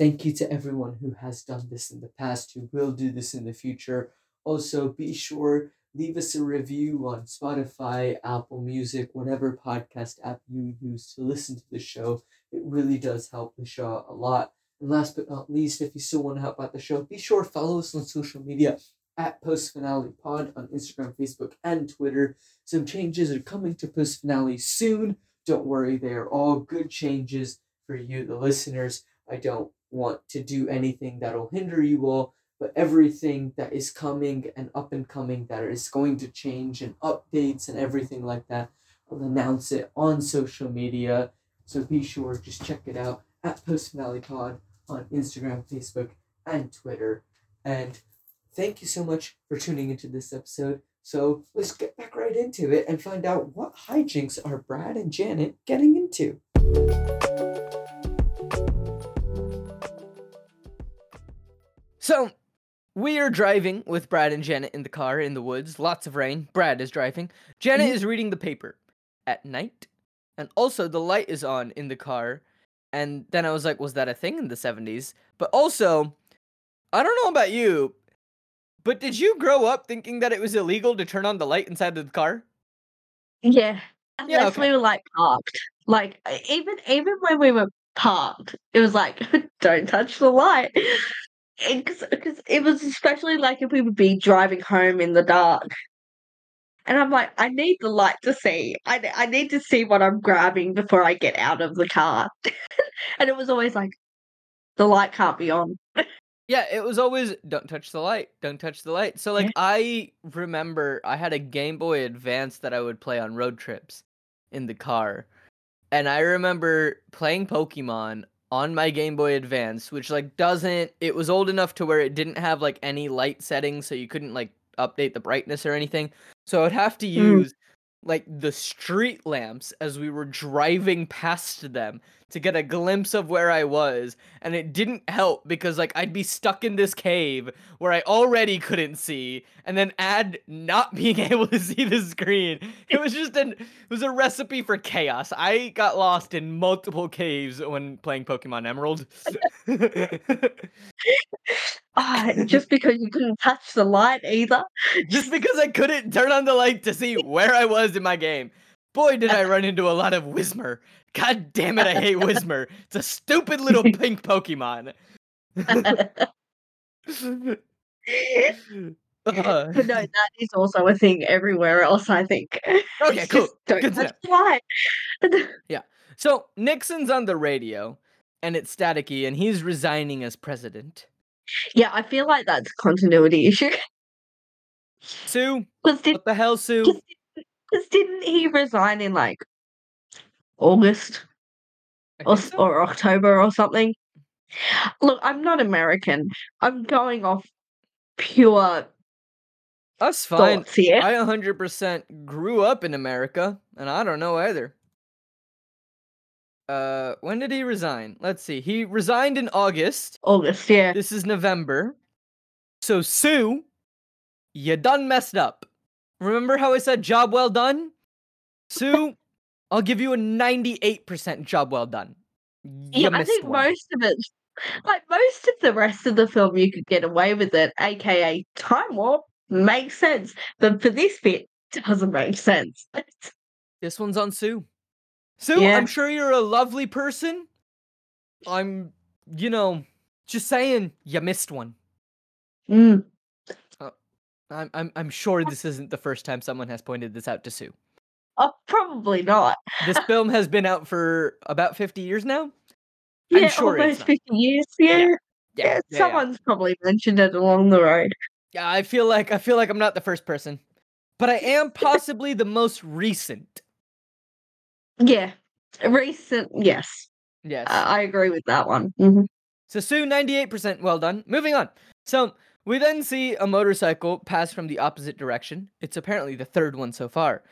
Thank you to everyone who has done this in the past, who will do this in the future. Also, be sure leave us a review on Spotify, Apple Music, whatever podcast app you use to listen to the show. It really does help the show a lot. And last but not least, if you still want to help out the show, be sure to follow us on social media at Post Finale Pod on Instagram, Facebook, and Twitter. Some changes are coming to Post Finale soon. Don't worry, they are all good changes for you, the listeners. I don't want to do anything that'll hinder you all, but everything that is coming and up and coming that is going to change and updates and everything like that, I'll announce it on social media. So be sure, just check it out at Post Finale Pod on Instagram, Facebook, and Twitter. And thank you so much for tuning into this episode. So let's get back right into it and find out what hijinks are Brad and Janet getting into. So we are driving with Brad and Janet in the car in the woods, lots of rain. Brad is driving. Janet Mhm. is reading the paper at night. And also the light is on in the car. And then I was like, was that a thing in the 70s? But also, I don't know about you, but did you grow up thinking that it was illegal to turn on the light inside of the car? Yeah. Unless okay. we were like parked. Like even even when we were parked, it was like (laughs) don't touch the light. Because it was especially like if we would be driving home in the dark. And I'm like, I need the light to see. I, I need to see what I'm grabbing before I get out of the car. (laughs) and it was always like, the light can't be on. Yeah, it was always don't touch the light, don't touch the light. So like Yeah. I remember I had a Game Boy Advance that I would play on road trips in the car. And I remember playing Pokemon on my Game Boy Advance, which like doesn't it was old enough to where it didn't have like any light settings, so you couldn't like update the brightness or anything. So I'd have to Mm. use like the street lamps as we were driving past them to get a glimpse of where I was, and it didn't help because like I'd be stuck in this cave where I already couldn't see, and then add not (laughs) being able to see the screen. It was just an it was a recipe for chaos. I got lost in multiple caves when playing Pokemon Emerald. (laughs) Ah, just because you couldn't touch the light either. just because I couldn't turn on the light to see where I was in my game. Boy, did I run into a lot of Whismur. God damn it, I hate (laughs) Whismur. It's a stupid little (laughs) pink Pokemon. (laughs) Uh, no, that is also a thing everywhere else, I think. Okay, cool. Don't touch the light. so Nixon's on the radio, and it's staticky, and he's resigning as president. yeah, I feel like that's a continuity issue. Sue, did, what the hell, Sue? 'Cause did- 'cause didn't he resign in like August or, so. or October or something? Look, I'm not American. I'm going off pure That's fine. thoughts here. I 100% grew up in America, and I don't know either. Uh, when did he resign? Let's see. He resigned in August. August, yeah. This is November. So Sue, you done messed up. Remember how I said job well done? Sue, (laughs) I'll give you a 98% job well done. You Yeah, I think one. most of it, like most of the rest of the film, you could get away with it, aka time warp, makes sense. But for this bit, doesn't make sense. (laughs) This one's on Sue. Sue, Yeah. I'm sure you're a lovely person. I'm, you know, just saying you missed one. Mm. I'm, I'm, I'm sure this isn't the first time someone has pointed this out to Sue. Oh, probably not. This (laughs) film has been out for about 50 years now. I'm Yeah, sure almost not. 50 years. Yeah, yeah, yeah, yeah. someone's probably mentioned it along the road. Yeah, I feel like I feel like I'm not the first person, but I am (laughs) possibly the most recent. Yeah, recent, yes. Yes. Uh, I agree with that one. Mhm. So Sue, 98%, well done. Moving on. So we then see a motorcycle pass from the opposite direction. It's apparently the third one so far.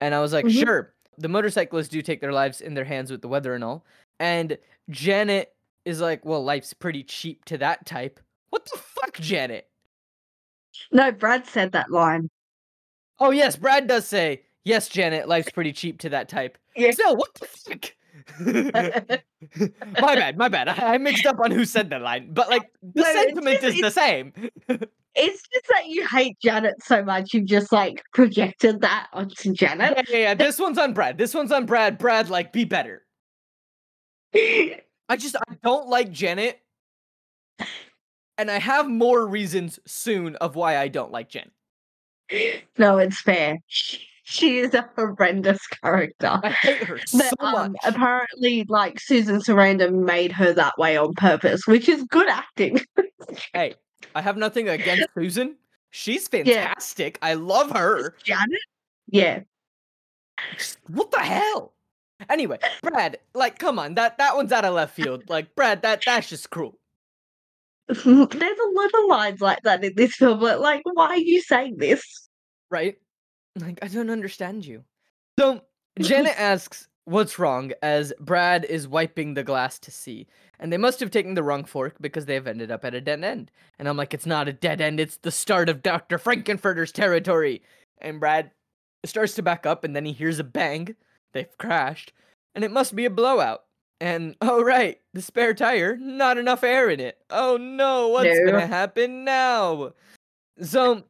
And I was like, Mhm. sure, the motorcyclists do take their lives in their hands with the weather and all. And Janet is like, well, life's pretty cheap to that type. What the fuck, Janet? No, Brad said that line. Oh, yes, Brad does say, yes, Janet, life's pretty cheap to that type. Yeah. Still, what the fuck? (laughs) (laughs) my bad, my bad. I, I mixed up on who said the line, but like the No, sentiment just- is the same. (laughs) It's just that you hate Janet so much, you've just like projected that onto yeah, Janet. yeah, yeah. This one's on Brad. This one's on Brad. Brad, like, be better. I just I don't like Janet, and I have more reasons soon of why I don't like Janet. no, it's fair. She, is a horrendous character. I hate her But so um, much. apparently, like Susan Sarandon made her that way on purpose, which is good acting. (laughs) Hey, I have nothing against (laughs) Susan. She's fantastic. I love her. Janet? Yeah. What the hell? Anyway, Brad, like, come on, that that one's out of left field. Like, Brad, that that's just cruel, There's a lot of lines like that in this film, but like, why are you saying this? right? Like, I don't understand you. So (laughs) Janet asks, "What's wrong?" As Brad is wiping the glass to see, and they must have taken the wrong fork because they've ended up at a dead end. And I'm like, "It's not a dead end. It's the start of Doctor Frank-N-Furter's territory." And Brad starts to back up, and then he hears a bang. They've crashed, and it must be a blowout. And (laughs) oh right, the spare tire, not enough air in it. Oh no, what's No. gonna happen now? So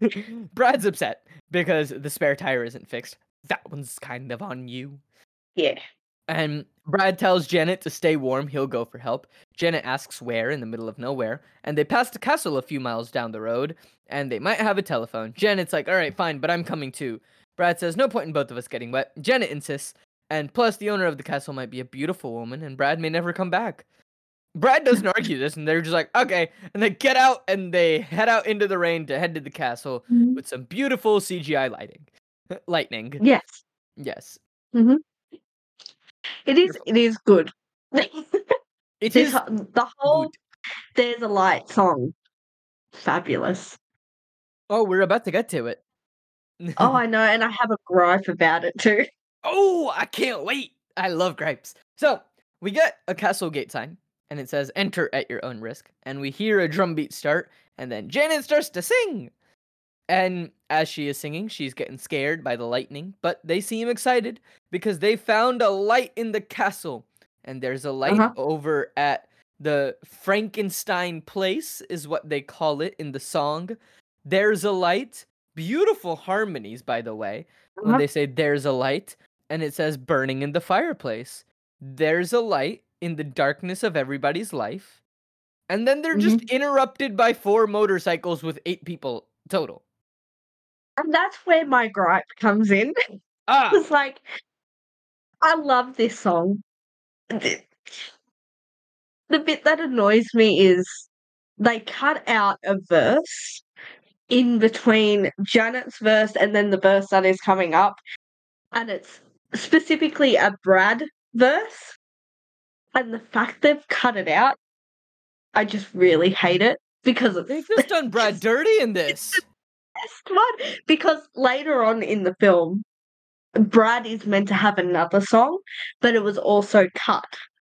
(laughs) Brad's upset because the spare tire isn't fixed. That one's kind of on you. Yeah. And Brad tells Janet to stay warm, he'll go for help. Janet asks where in the middle of nowhere, and they pass a castle a few miles down the road, and they might have a telephone. Janet's like, all right, fine, but I'm coming too. Brad says, no point in both of us getting wet. Janet insists, and plus, the owner of the castle might be a beautiful woman, and Brad may never come back. Brad doesn't argue this, and they're just like, okay. And they get out and they head out into the rain to head to the castle mm-hmm. with some beautiful CGI lighting. (laughs) Lightning. Yes. Yes. Mm-hmm. It is. It is good. It (laughs) is the whole good. "There's a Light" song, fabulous. Oh, we're about to get to it. Oh, (laughs) I know, and I have a gripe about it too. Oh, I can't wait. I love gripes. So we get a castle gate sign and it says enter at your own risk. And we hear a drum beat start, and then Janet starts to sing. And as she is singing, she's getting scared by the lightning, but they seem excited because they found a light in the castle. And there's a light Uh-huh. over at the Frankenstein place, is what they call it in the song. There's a light. Beautiful harmonies, by the way when Uh-huh. they say there's a light and it says burning in the fireplace. There's a light in the darkness of everybody's life. And then they're just interrupted by four motorcycles with eight people total. And that's where my gripe comes in. (laughs) Ah, It's like, I love this song. The, the bit that annoys me is they cut out a verse in between Janet's verse and then the verse that is coming up. And it's specifically a Brad verse. And the fact they've cut it out, I just really hate it because it's they've (laughs) just done Brad dirty in this. best one because later on in the film, Brad is meant to have another song, but it was also cut.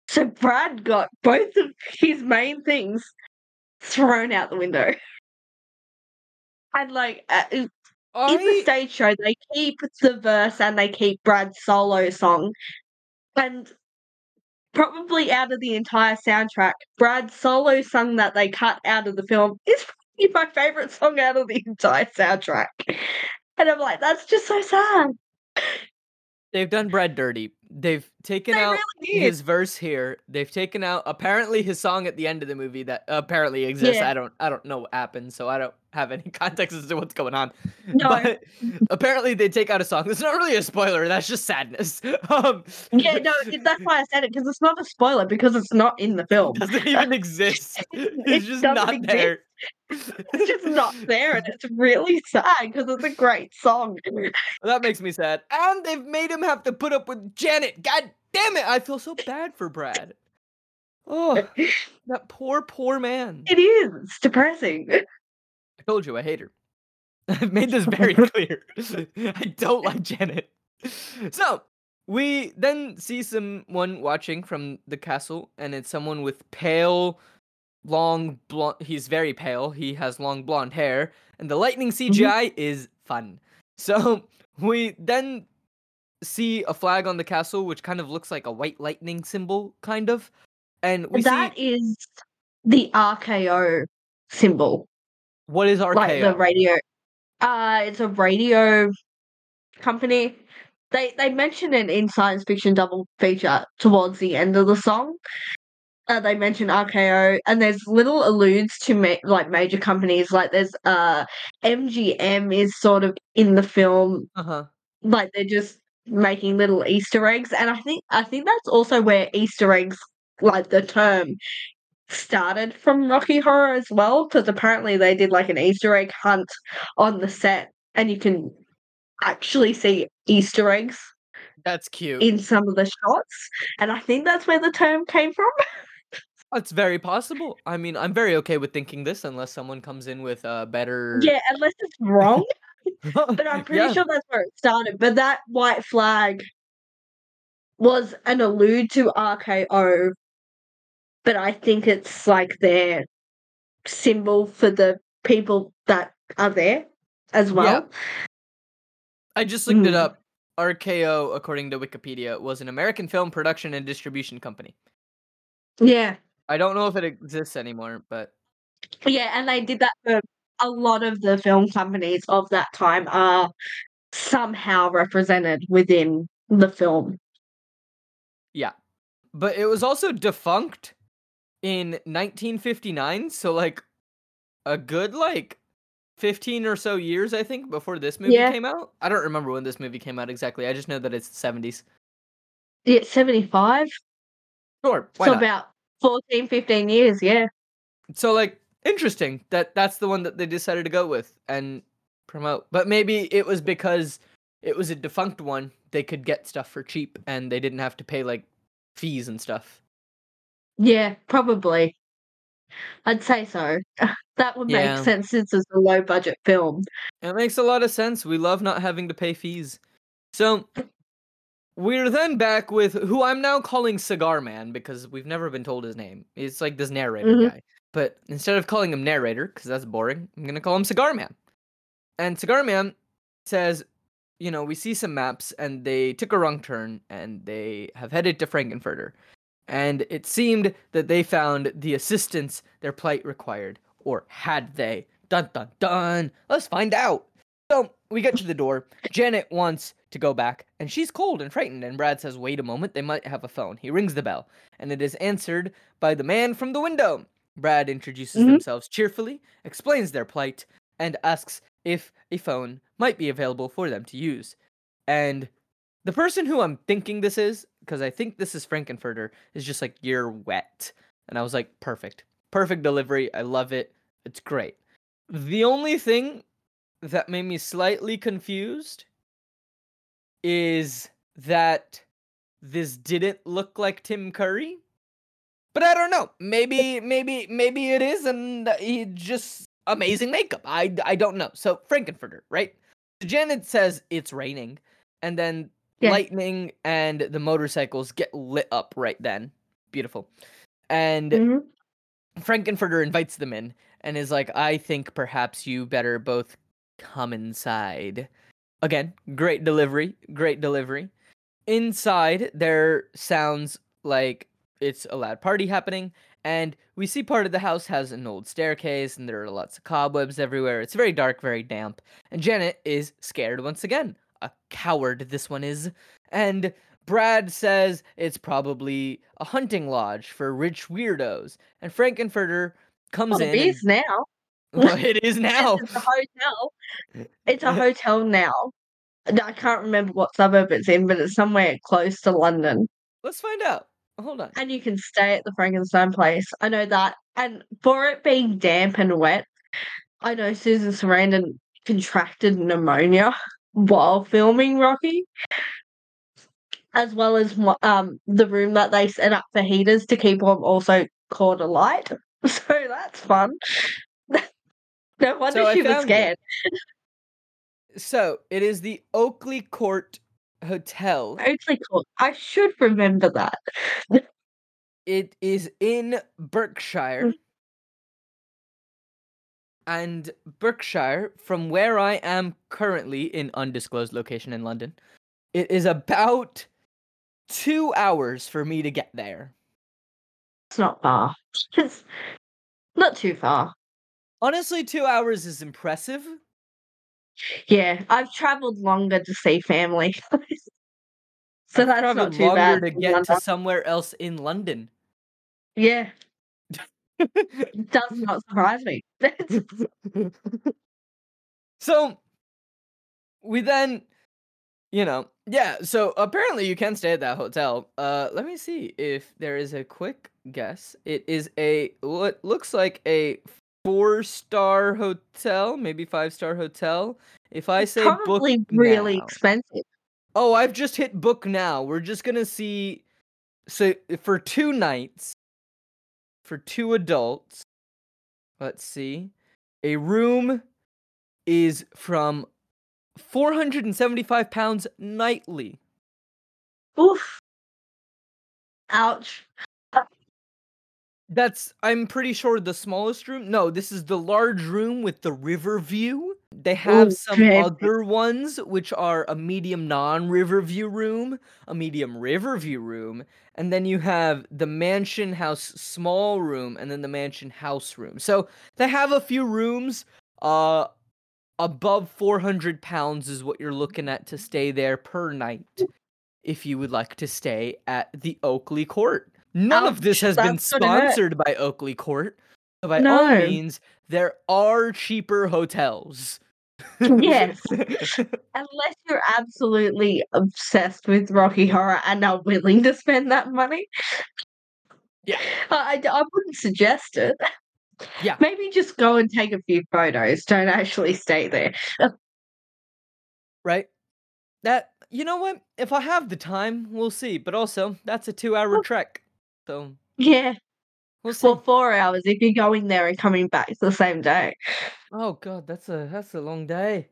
So Brad got both of his main things thrown out the window. And like uh, in the stage show, they keep the verse and they keep Brad's solo song, and probably out of the entire soundtrack, Brad's solo song that they cut out of the film is my favorite song out of the entire soundtrack. And I'm like, that's just so sad. they've done Brad dirty. They've taken They out really his verse here. They've taken out apparently his song at the end of the movie that apparently exists. Yeah. I don't I don't know what happened, so I don't have any (laughs) context as to what's going on. No. But (laughs) apparently they take out a song. That's not really a spoiler. That's just sadness. (laughs) Um, Yeah, no, that's why I said it because it's not a spoiler because it's not in the film. It doesn't even exist. It It's just doesn't exist. there. It's just not there, and it's really sad because it's a great song. That makes me sad. And they've made him have to put up with Janet. God damn it! I feel so bad for Brad. Oh, (laughs) that poor, poor man. It is. It's depressing. I told you I hate her. (laughs) I've made this very (laughs) clear. I don't like Janet. So we then see someone watching from the castle, and it's someone with pale, long blonde. He's very pale. He has long blonde hair, and the lightning mm-hmm. CGI is fun. So we then see a flag on the castle, which kind of looks like a white lightning symbol, kind of. And we That see is the RKO symbol, what is RKO. like the radio. Uh, it's a radio company. They they mention it in science fiction double feature towards the end of the song. Uh, they mention RKO, and there's little alludes to ma- like major companies. Like there's uh MGM is sort of in the film uh huh. like they're just making little Easter eggs, and I think I think that's also where Easter eggs, like the term, started from Rocky Horror as well, because apparently they did like an Easter egg hunt on the set, and you can actually see Easter eggs That's cute. in some of the shots, and I think that's where the term came from. (laughs) It's very possible. I mean, I'm very okay with thinking this unless someone comes in with a better. yeah, unless it's wrong, (laughs) (laughs) (laughs) but I'm (laughs) pretty Yeah. sure that's where it started. But that white flag was an allude to RKO, but I think it's like their symbol for the people that are there as well. I just looked it Mm. up. RKO, according to Wikipedia, was an American film production and distribution company. Yeah. I don't know if it exists anymore, but Yeah, and they did that for a lot of the film companies of that time are somehow represented within the film. yeah. But it was also defunct in 1959, so like a good like 15 or so years I think before this movie Yeah. came out. I don't remember when this movie came out exactly. I just know that it's the 70s. Yeah, 75. Sure, why so not? about 14, 15 years, yeah. so like interesting that that's the one that they decided to go with and promote but maybe it was because it was a defunct one they could get stuff for cheap and they didn't have to pay like fees and stuff Yeah, probably. I'd say so. (laughs) That would make Yeah. sense since it's a low budget film. It makes a lot of sense. We love not having to pay fees. So we're then back with who I'm now calling Cigar Man because we've never been told his name. It's like this narrator Mhm. guy. But instead of calling him narrator, because that's boring, I'm gonna call him Cigar Man. And Cigar Man says, you know, we see some maps and they took a wrong turn and they have headed to Frank-N-Furter. And it seemed that they found the assistance their plight required. Or had they? Dun dun dun! Let's find out! So we get to the door. Janet wants to go back, and she's cold and frightened. And Brad says, Wait a moment, they might have a phone. He rings the bell, and it is answered by the man from the window. Brad introduces Mhm. themselves cheerfully, explains their plight, and asks if a phone might be available for them to use. And the person who I'm thinking this is, because I think this is Frank-N-Furter, is just like, You're wet. And I was like, Perfect. Perfect delivery. I love it. It's great. The only thing that made me slightly confused is that this didn't look like Tim Curry. But I don't know. Maybe maybe maybe it is and he just amazing makeup. I I don't know. So Frank-N-Furter, right? Janet says it's raining and then Yeah. lightning and the motorcycles get lit up right then. Beautiful. And Mhm. Frank-N-Furter invites them in and is like, I think perhaps you better both come inside. Again, great delivery, great delivery. Inside, there sounds like it's a loud party happening, and we see part of the house has an old staircase, and there are lots of cobwebs everywhere. It's very dark, very damp, and Janet is scared once again. A coward, this one is. And Brad says it's probably a hunting lodge for rich weirdos. And Frank-N-Furter comes Well, in. it and- is now. (laughs) well, it is (laughs) now. It's a hotel. It's a (laughs) hotel now. I can't remember what suburb it's in, but it's somewhere close to London. Let's find out. Hold on. And you can stay at the Frankenstein place. I know that. And for it being damp and wet, I know Susan Sarandon contracted pneumonia while filming Rocky. As well as um the room that they set up for heaters to keep on also caught alight. (laughs) So that's fun. (laughs) no wonder So she was found it. scared. So it is the Oakley Court Hotel. Court. I should remember that. (laughs) It is in Berkshire. Mm. And Berkshire, from where I am currently in undisclosed location in London, it is about two hours for me to get there. It's not far. It's (laughs) not too far. Honestly, two hours is impressive. Yeah, I've travelled longer to see family. (laughs) so I've that's not too bad. to get London. to somewhere else in London. Yeah, it (laughs) does not surprise me. (laughs) so we then you know yeah so apparently you can stay at that hotel uh let me see if there is a quick guess it is a what looks like a four star hotel maybe five star hotel if i say probably book really now- expensive. Oh i've just hit book now we're just gonna see so for two nights for two adults let's see a room is from 475 pounds nightly Oof. Ouch. That's i'm pretty sure the smallest room no this is the large room with the river view. They have Ooh, some other ones which are a medium non-river view room a medium river view room and then you have the mansion house small room and then the mansion house room. So they have a few rooms uh above 400 pounds is what you're looking at to stay there per night if you would like to stay at the oakley court none of this has been that's gonna hurt. sponsored by oakley court so by all means there are cheaper hotels Yes. (laughs) Unless you're absolutely obsessed with Rocky Horror and are willing to spend that money. Yeah. I, I, I wouldn't suggest it. Yeah. Maybe just go and take a few photos. Don't actually stay there. right that you know what if i have the time we'll see but also that's a two hour trek so Yeah. We'll see. 4 hours if you're going there and coming back the same day. Oh god, that's a that's a long day.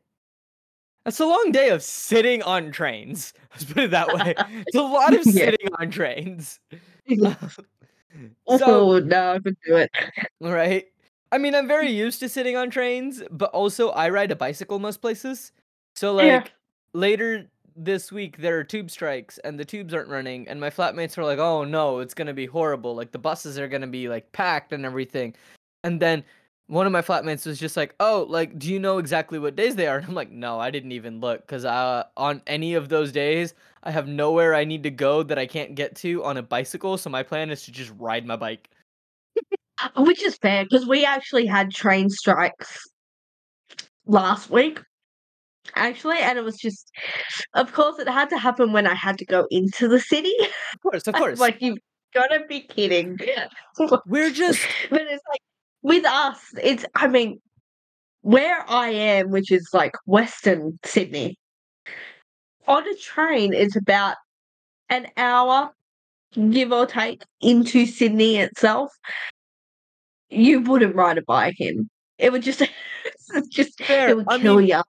That's a long day of sitting on trains. (laughs) Let's put it that way. (laughs) It's a lot of Yeah. sitting on trains. (laughs) So Oh, no, I couldn't do it. Right? I mean, I'm very mm. used to sitting on trains, but also I ride a bicycle most places. So, Yeah. like, later this week, there are tube strikes and the tubes aren't running, and my flatmates were like, "Oh no, it's gonna be horrible. Like, the buses are gonna be, like, packed and everything." And then one of my flatmates was just like, "Oh, like, do you know exactly what days they are?" (laughs) And I'm like, "No, I didn't even look 'cause, uh, on any of those days, I have nowhere I need to go that I can't get to on a bicycle, so my plan is to just ride my bike." Which is fair because we actually had train strikes last week, actually, and it was just of course, it had to happen when I had to go into the city. Of course, of (laughs) course. like, "You've gotta be kidding." (laughs) We're just (laughs) But it's like, with us, it's I mean, where I am, which is, like, Western Sydney on a train, it's about an hour, give or take, into Sydney itself. You wouldn't ride a bike in. It would just just it Fair. would I kill mean, ya.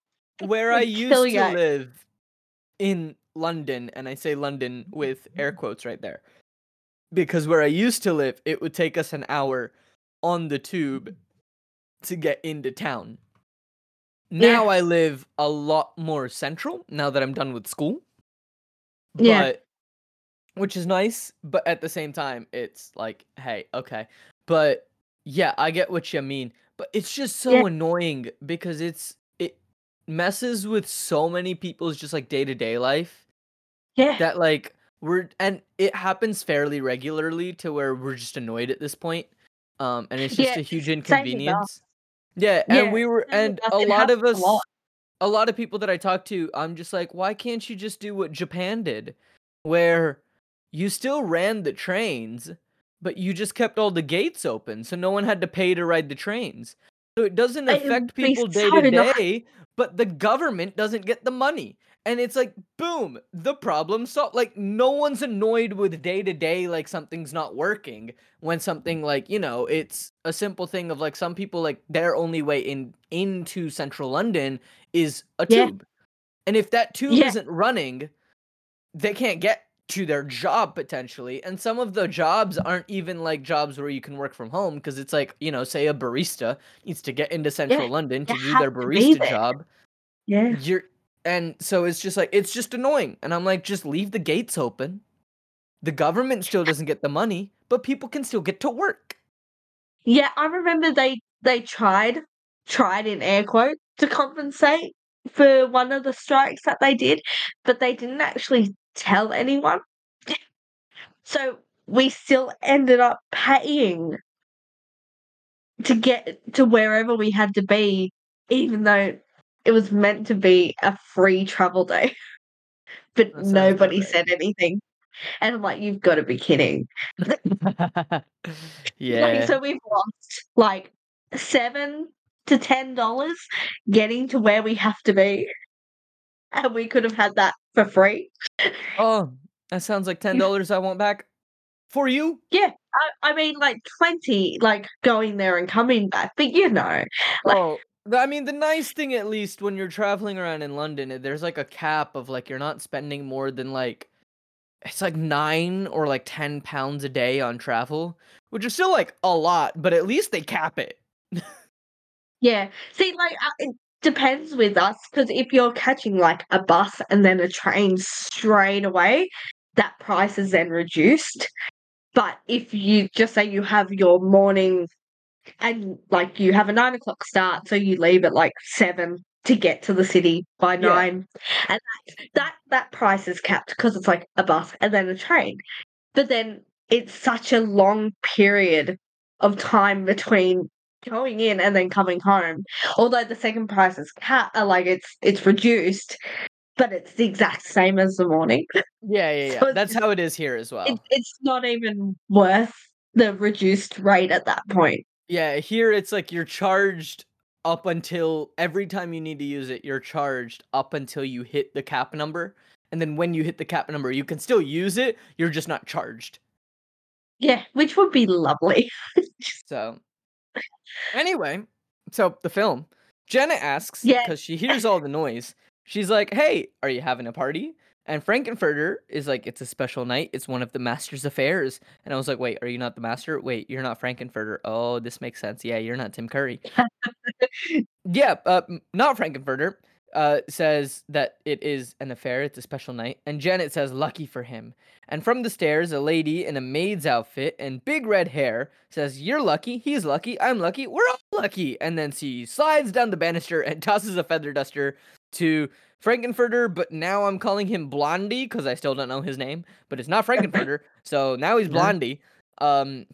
Where I (laughs) used to live in London, and I say London mm-hmm. with air quotes right there, because where I used to live, it would take us an hour on the tube mm-hmm. to get into town. Yeah. Now I live a lot more central, now that I'm done with school. Yeah. Which is nice, but at the same time, it's like, "Hey, okay." But, yeah, I get what you mean, but it's just Yeah. so annoying because it's it messes with so many people's just, like, day-to-day life Yeah. that, like, we're and it happens fairly regularly to where we're just annoyed at this point, um, and it's just Yeah, a huge us. inconvenience. Yeah, Yeah, and we were and a lot of happens a lot. us a lot of people that I talk to, I'm just like, "Why can't you just do what Japan did?" Where you still ran the trains, but you just kept all the gates open, so no one had to pay to ride the trains. So it doesn't affect people day to day, but the government doesn't get the money. And it's like, boom, the problem solved. like, no one's annoyed with day to day, like, something's not working when something like, you know, it's a simple thing of, like, some people, like, their only way in into central London is a Yeah. tube. And if that tube Yeah. isn't running, they can't get to their job potentially, and some of the jobs aren't even, like, jobs where you can work from home because it's like, you know, say a barista needs to get into Yeah, central London to do their barista job. Yeah. You're and so it's just like it's just annoying, and I'm like, "Just leave the gates open." The government still doesn't get the money, but people can still get to work. Yeah, I remember they they tried tried in air quotes to compensate for one of the strikes that they did, but they didn't actually tell anyone. So, we still ended up paying to get to wherever we had to be, even though it was meant to be a free travel day. (laughs) But nobody said anything, and I'm like, "You've gotta be kidding." (laughs) Like, Yeah. so we've lost, like, 7 to $10 getting to where we have to be, and we could have had that for free. Oh, that sounds like $10 I want back. For you. Yeah, I I mean, like, 20, like, going there and coming back, but, you know, like Oh, I mean, the nice thing at least when you're traveling around in London, eh, there's, like, a cap of, like, you're not spending more than, like it's, like, 9 or, like, £10 a day on travel, which is still, like, a lot, but at least they cap it. (laughs) Yeah. See, like, depends with us because if you're catching, like, a bus and then a train straight away, that price is then reduced. But if you just say you have your morning and, like, you have a 9 o'clock start, so you leave at, like, 7 to get to the city by Yeah. 9, and that that that price is capped because it's, like, a bus and then a train. But then it's such a long period of time between going in and then coming home. Although the second price is uh, like, it's it's reduced, but it's the exact same as the morning. Yeah, yeah, (laughs) yeah. So That's how it is here as it's well. it's not even worth the reduced rate at that point. Yeah, here it's like you're charged up until every time you need to use it, you're charged up until you hit the cap number, and then when you hit the cap number, you can still use it, you're just not charged. Yeah, which would be lovely. (laughs) So, anyway, so the film, Jenna asks because she hears all the noise. She's like, "Hey, are you having a party?" And Frank-N-Furter is like, "It's a special night. It's one of the master's affairs." And I was like, "Wait, are you not the master? Wait, you're not Frank-N-Furter. Oh, this makes sense. Yeah, you're not Tim Curry." (laughs) yeah, uh, not Frank-N-Furter. Uh, says that it is an affair. It's a special night. And Janet says, "Lucky for him." And from the stairs, a lady in a maid's outfit and big red hair says, You're lucky, he's lucky, I'm lucky, we're all lucky. And then she slides down the banister and (laughs) tosses a feather duster to Frank-N-Furter, but now I'm calling him Blondie because I still don't know his name, but it's not Frank-N-Furter, (laughs) so now he's Blondie. Um,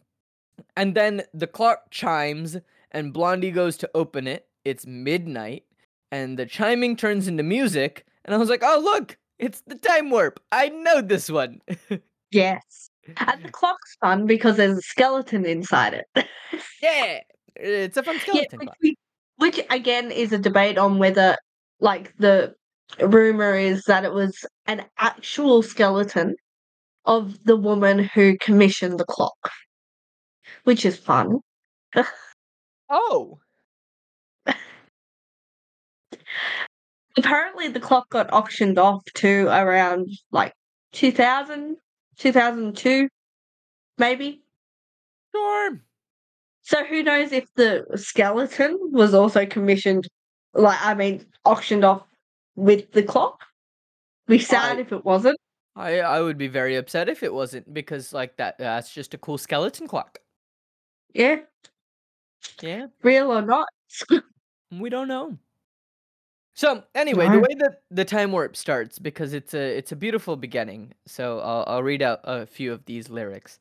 and then the clock chimes and Blondie goes to open it. It's midnight, and the chiming turns into music, and I was like, Oh, look, it's the time warp. I know this one. (laughs) Yes. And the (laughs) clock's fun because there's a skeleton inside it. (laughs) yeah, it's a fun Yeah, skeleton which, clock. we- which again is a debate on whether, like, the rumor is that it was an actual skeleton of the woman who commissioned the clock, which is fun. Oh, Apparently, the clock got auctioned off to around like 2000, 2002, maybe. sure. So who knows if the skeleton was also commissioned, like I mean, auctioned off with the clock? Be sad I- if it wasn't. I I would be very upset if it wasn't because like that that's just a cool skeleton clock. Yeah, Yeah, real or not. (laughs) we don't know. So anyway, the way that the time warp starts because it's a it's a beautiful beginning. So I'll I'll read out a few of these lyrics,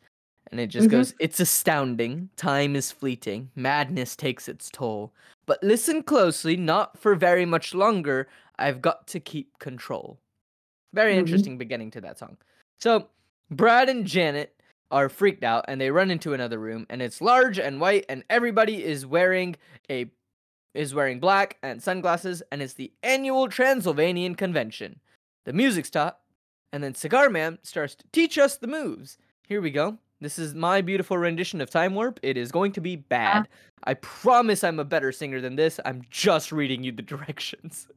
and it just Mhm. goes: "It's astounding. Time is fleeting. Madness takes its toll. But listen closely. Not for very much longer. I've got to keep control." Very Mhm. interesting beginning to that song. So Brad and Janet are freaked out and they run into another room and it's large and white and everybody is wearing a is wearing black and sunglasses and it's the annual Transylvanian convention. The music stops and then Cigar Man starts to teach us the moves. Here we go. This is my beautiful rendition of Time Warp. It is going to be bad. Ah. I promise I'm a better singer than this. I'm just reading you the (laughs) directions.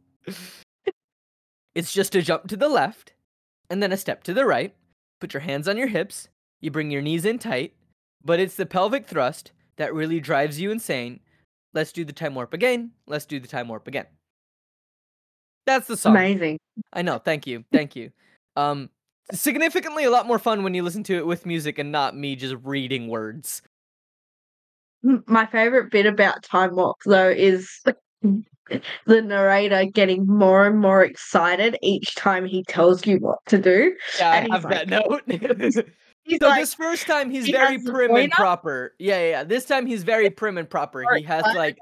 it's just a jump to the left and then a step to the right. Put your hands on your hips. You bring your knees in tight, but it's the pelvic thrust that really drives you insane. Let's do the time warp again. Let's do the time warp again. That's the song. Amazing. I know. Thank you. Thank you. Um, significantly a lot more fun when you listen to it with music and not me just reading words. My favorite bit about Time Warp though is (laughs) the narrator getting more and more excited each time he tells you what to do. Yeah, And I have that note. (laughs) He's so like, this first time he's he very prim and proper. Yeah, yeah, yeah. This time he's very prim and proper. He has like,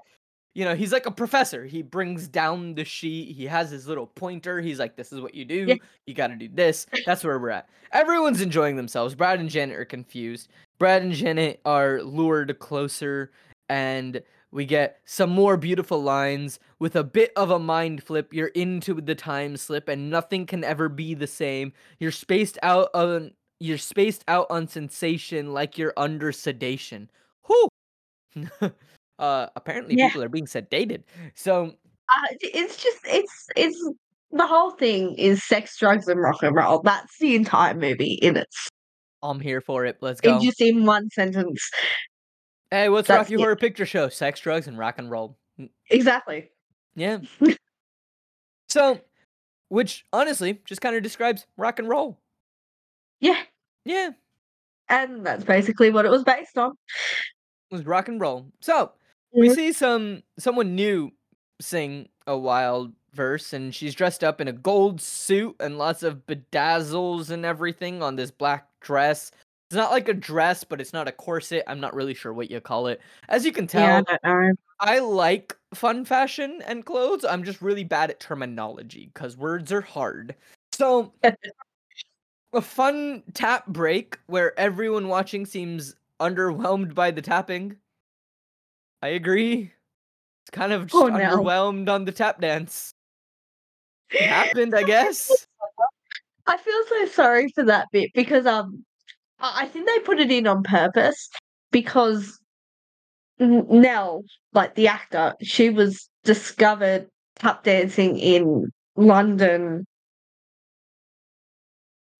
you know, he's like a professor. He brings down the sheet. He has his little pointer. He's like, "This is what you do. Yeah. You got to do this." That's where we're at. Everyone's enjoying themselves. Brad and Janet are confused. Brad and Janet are lured closer, and we get some more beautiful lines with a bit of a mind flip. You're into the time slip, and nothing can ever be the same. You're spaced out on you're spaced out on sensation like you're under sedation. Whew. (laughs) uh, apparently Yeah. people are being sedated. So uh, it's just it's it's the whole thing is sex, drugs, and rock and roll. That's the entire movie in its I'm here for it. Let's in go. just in one sentence. Hey, what's That's Rocky it. Horror Picture Show? Sex, drugs, and rock and roll. Mm, Exactly. Yeah. (laughs) so, which honestly just kind of describes rock and roll. Yeah. Yeah, And that's basically what it was based on. it was rock and roll. So we Mhm. see some someone new sing a wild verse, and she's dressed up in a gold suit and lots of bedazzles and everything on this black dress. It's not like a dress, but it's not a corset. I'm not really sure what you call it. As you can tell, Yeah, I. I like fun fashion and clothes. I'm just really bad at terminology because words are hard. So, (laughs) a fun tap break where everyone watching seems underwhelmed by the tapping. I agree. It's kind of just Oh, no. underwhelmed on the tap dance. It happened, I guess. I feel so sorry for that bit because um I I think they put it in on purpose because Nell, like the actor, she was discovered tap dancing in London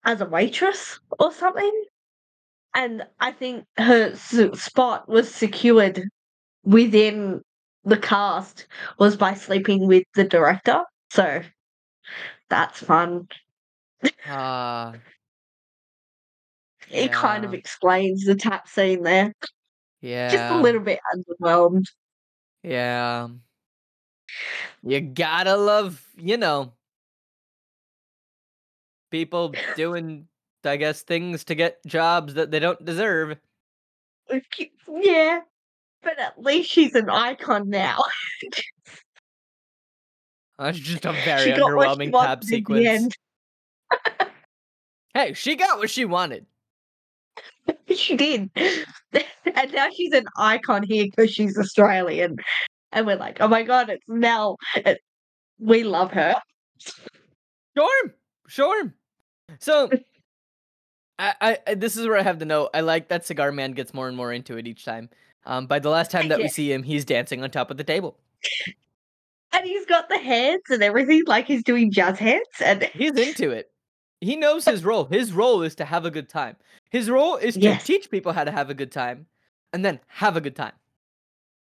as a waitress or something. And I think her spot was secured within the cast was by sleeping with the director. So that's fun. Ah, (laughs) It kind of explains the tap scene there. Yeah. Just a little bit underwhelmed. yeah. You gotta love, you know, people doing, I guess, things to get jobs that they don't deserve. Yeah, but at least she's an icon now. That's (laughs) just a very underwhelming tap sequence. (laughs) Hey, she got what she wanted. (laughs) She did. And now she's an icon here because she's Australian. And we're like, oh my god, it's Nell. It- we love her. Sure, sure. So, I, I, this is where I have the note. I like that Cigar Man gets more and more into it each time. Um, by the last time that we see him, he's dancing on top of the table. And he's got the hands and everything, like he's doing jazz hands. And He's into it. He knows his role. His role is to have a good time. His role is to Yes. teach people how to have a good time, and then have a good time.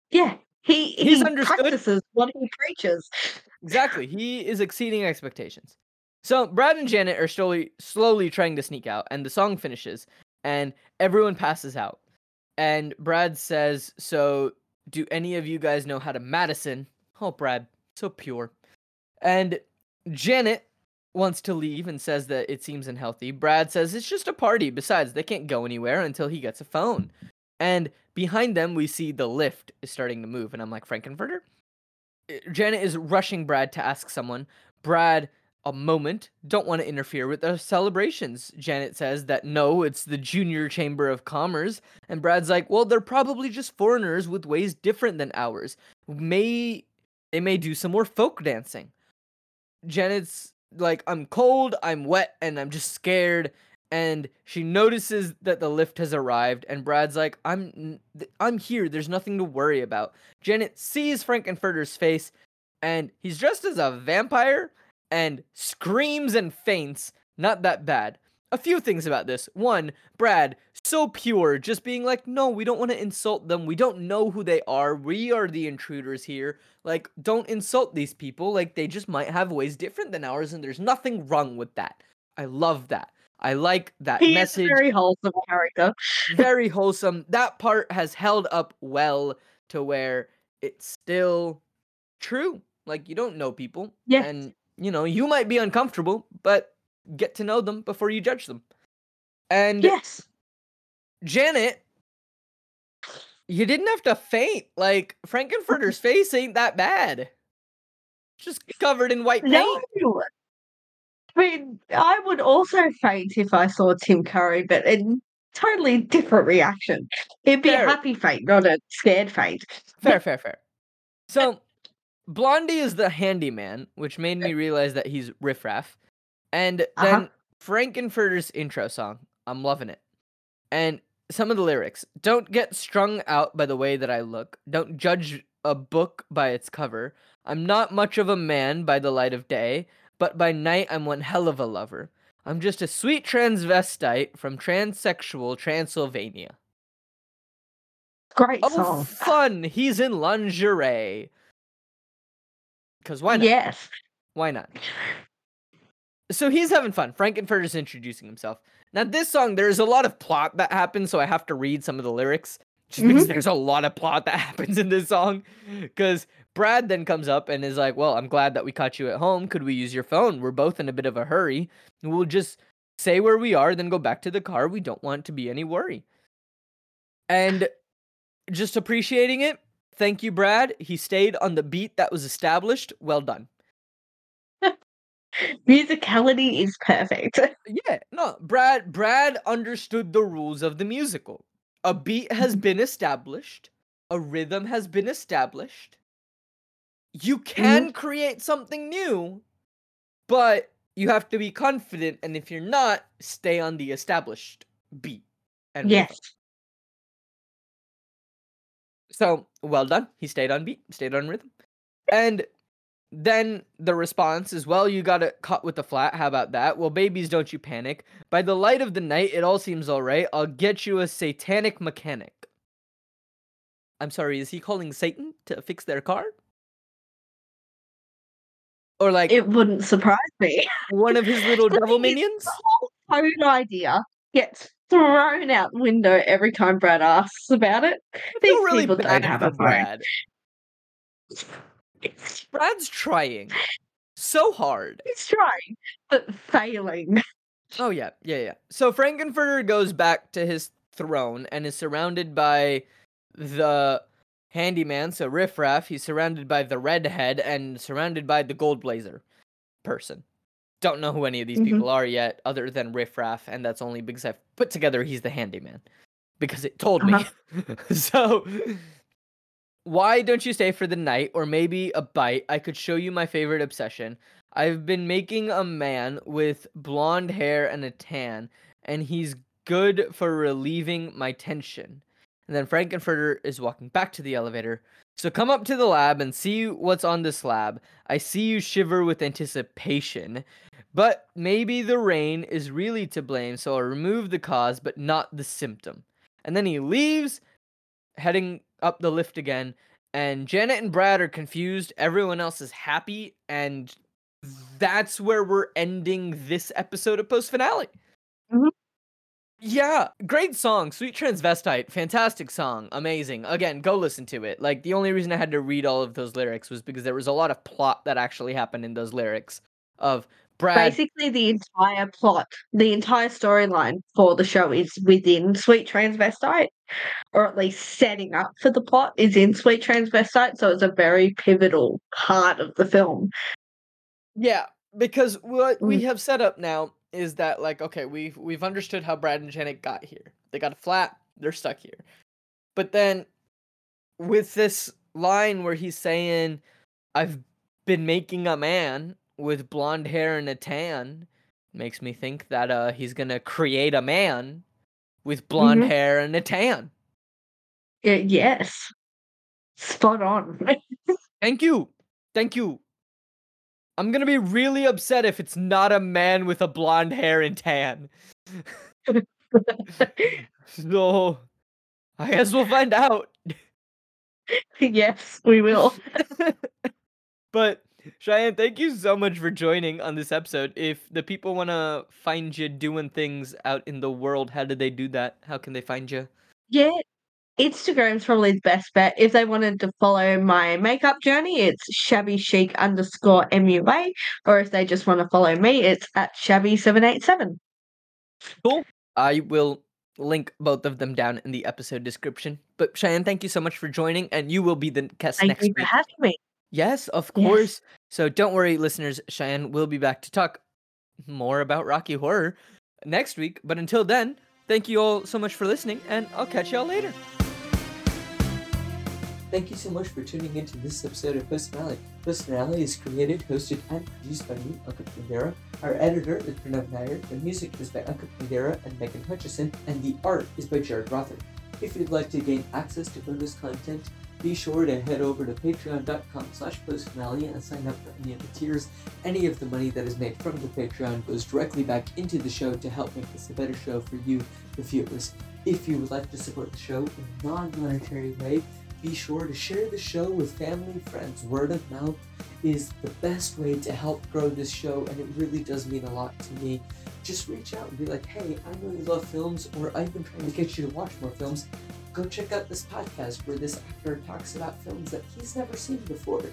yeah, he, He's he understood. practices what he preaches. Exactly. He is exceeding expectations. So Brad and Janet are slowly slowly trying to sneak out, and the song finishes, and everyone passes out. And Brad says, So do any of you guys know how to Madison? Oh, Brad, so pure. And Janet wants to leave and says that it seems unhealthy. Brad says it's just a party. Besides, they can't go anywhere until he gets a phone. And behind them, we see the lift is starting to move. And I'm like, Frank-N-Furter? Uh, Janet is rushing Brad to ask someone. Brad, a moment, don't want to interfere with the celebrations. Janet says that no, it's the Junior Chamber of Commerce. And Brad's like, well, they're probably just foreigners with ways different than ours. May they may do some more folk dancing. Janet's like, I'm cold, I'm wet, and I'm just scared. And she notices that the lift has arrived, and Brad's like, I'm I'm here. There's nothing to worry about. Janet sees Frank-N-Furter's face, and he's dressed as a vampire and screams and faints. Not that bad. A few things about this. One, Brad, so pure, just being like, no, we don't want to insult them. We don't know who they are. We are the intruders here. Like, don't insult these people. Like, they just might have ways different than ours, and there's nothing wrong with that. I love that. I like that He message very wholesome character. (laughs) very wholesome. That part has held up well to where it's still true. Like you don't know people, Yes. and you know you might be uncomfortable, but get to know them before you judge them. And Yes. Janet, you didn't have to faint. Like Frank-N-Furter's face ain't that bad. Just covered in white paint. No. I mean, I would also faint if I saw Tim Curry, but a totally different reaction. It'd be Fair. a happy faint, not a scared faint. Fair, fair, fair. So, Blondie is the handyman, which made me realize that he's Riff Raff. And then Uh-huh. Frank-N-Furter's intro song. I'm loving it. And some of the lyrics Don't get strung out by the way that I look. Don't judge a book by its cover. I'm not much of a man by the light of day, but by night I'm one hell of a lover. I'm just a sweet transvestite from transsexual Transylvania. Great Oh, song. fun! He's in lingerie. Because why not? Yes. Why not? So he's having fun. Frank-N-Furter's introducing himself. Now, this song, there's a lot of plot that happens, so I have to read some of the lyrics. Just because mm-hmm. there's a lot of plot that (laughs) happens in this song. Because Brad then comes up and is like, Well, I'm glad that we caught you at home. Could we use your phone? We're both in a bit of a hurry. We'll just say where we are, then go back to the car. We don't want to be any worry. And just appreciating it. Thank you, Brad. He stayed on the beat that was established. Well done. (laughs) Musicality is perfect. (laughs) Yeah, no, Brad Brad understood the rules of the musical. A beat has mm-hmm. been established, a rhythm has been established. You can mm-hmm. create something new, but you have to be confident and if you're not, stay on the established beat. and Yes. So well done. He stayed on beat, stayed on rhythm. And then the response is, well, you got it caught with the flat. How about that? Well, babies, don't you panic. By the light of the night, it all seems all right. I'll get you a satanic mechanic. I'm sorry, is he calling Satan to fix their car? Or like It wouldn't surprise me. one of his little (laughs) devil minions? The whole code idea gets thrown out the window every time Brad asks about it. These really people don't have a phone. Brad. Brad's trying so hard. He's trying, but failing. Oh yeah, yeah, yeah. So Frank-N-Furter goes back to his throne and is surrounded by the handyman, so Riff Raff. He's surrounded by the redhead and surrounded by the gold blazer person. Don't know who any of these Mhm. people are yet, other than Riff Raff, and that's only because I've put together he's the handyman. Because it told me. (laughs) so why don't you stay for the night or maybe a bite? I could show you my favorite obsession. I've been making a man with blonde hair and a tan, and he's good for relieving my tension. And then Frank-N-Furter is walking back to the elevator. So come up to the lab and see what's on this slab. I see you shiver with anticipation. But maybe the rain is really to blame, so I'll remove the cause but not the symptom. And then he leaves, heading up the lift again. And Janet and Brad are confused. Everyone else is happy. And that's where we're ending this episode of Post Finale. Mhm. Yeah, great song. Sweet Transvestite. Fantastic song. Amazing. Again, go listen to it. Like, the only reason I had to read all of those lyrics was because there was a lot of plot that actually happened in those lyrics of Brad. Basically, the entire plot, the entire storyline for the show is within Sweet Transvestite, or at least setting up for the plot is in Sweet Transvestite. So it's a very pivotal part of the film. Yeah, because what we Mm. have set up now is that like okay, we've we've understood how Brad and Janet got here. They got a flat, they're stuck here. But then with this line where he's saying I've been making a man with blonde hair and a tan makes me think that uh he's to create a man with blonde Mhm. hair and a tan. Y- yes, spot on. (laughs) Thank you. Thank you. I'm gonna be really upset if it's not a man with a blonde hair and tan. (laughs) So I guess we'll find out. (laughs) yes, we will. but Cheyenne, thank you so much for joining on this episode. If the people want to find you doing things out in the world, how do they do that? How can they find you? Yeah, Instagram's probably the best bet. If they wanted to follow my makeup journey, it's shabby chic underscore MUA. Or if they just want to follow me, it's at shabby787. Cool. I will link both of them down in the episode description. But Cheyenne, thank you so much for joining, and you will be the guest Thank next you for week. having me. Yes, of Yes. course. So don't worry, listeners. Cheyenne will be back to talk more about Rocky Horror next week. But until then, thank you all so much for listening, and I'll catch y'all later. Thank you so much for tuning into this episode of Post Finale. Post Finale is created, hosted, and produced by me, Ankit Madhira. Our editor is Pranav Nair. The music is by Ankit Madhira and Megan Hutchison, and the art is by Jarid Rother. If you'd like to gain access to bonus content, be sure to head over to patreon.com slash postfinale and sign up for any of the tiers. Any of the money that is made from the Patreon goes directly back into the show to help make this a better show for you, the viewers. If you would like to support the show in a non-monetary way, be sure to share the show with family, friends. Word of mouth is the best way to help grow this show, and it really does mean a lot to me. Just reach out and be like, hey, I know you love films, or I've been trying to get you to watch more films go check out this podcast where this actor talks about films that he's never seen before.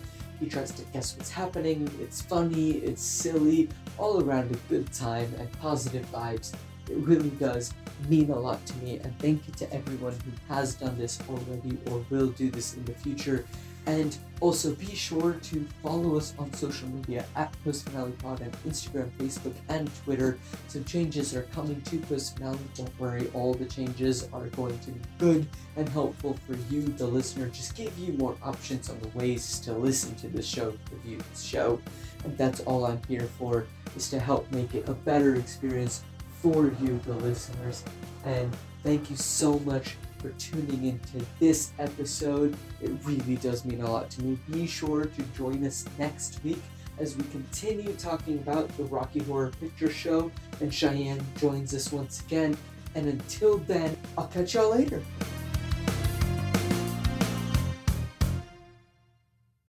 He tries to guess what's happening. It's funny, it's silly, all around a good time and positive vibes. It really does mean a lot to me, and thank you to everyone who has done this already or will do this in the future. And also be sure to follow us on social media at Post Finale Pod on Instagram, Facebook, and Twitter. Some changes are coming to Post Finale. Don't worry, all the changes are going to be good and helpful for you, the listener. Just give you more options on the ways to listen to the show, review the show. And that's all I'm here for, is to help make it a better experience for you, the listeners. And thank you so much for tuning into this episode. It really does mean a lot to me. Be sure to join us next week as we continue talking about the Rocky Horror Picture Show, and Cheyenne joins us once again. And until then, I'll catch y'all later.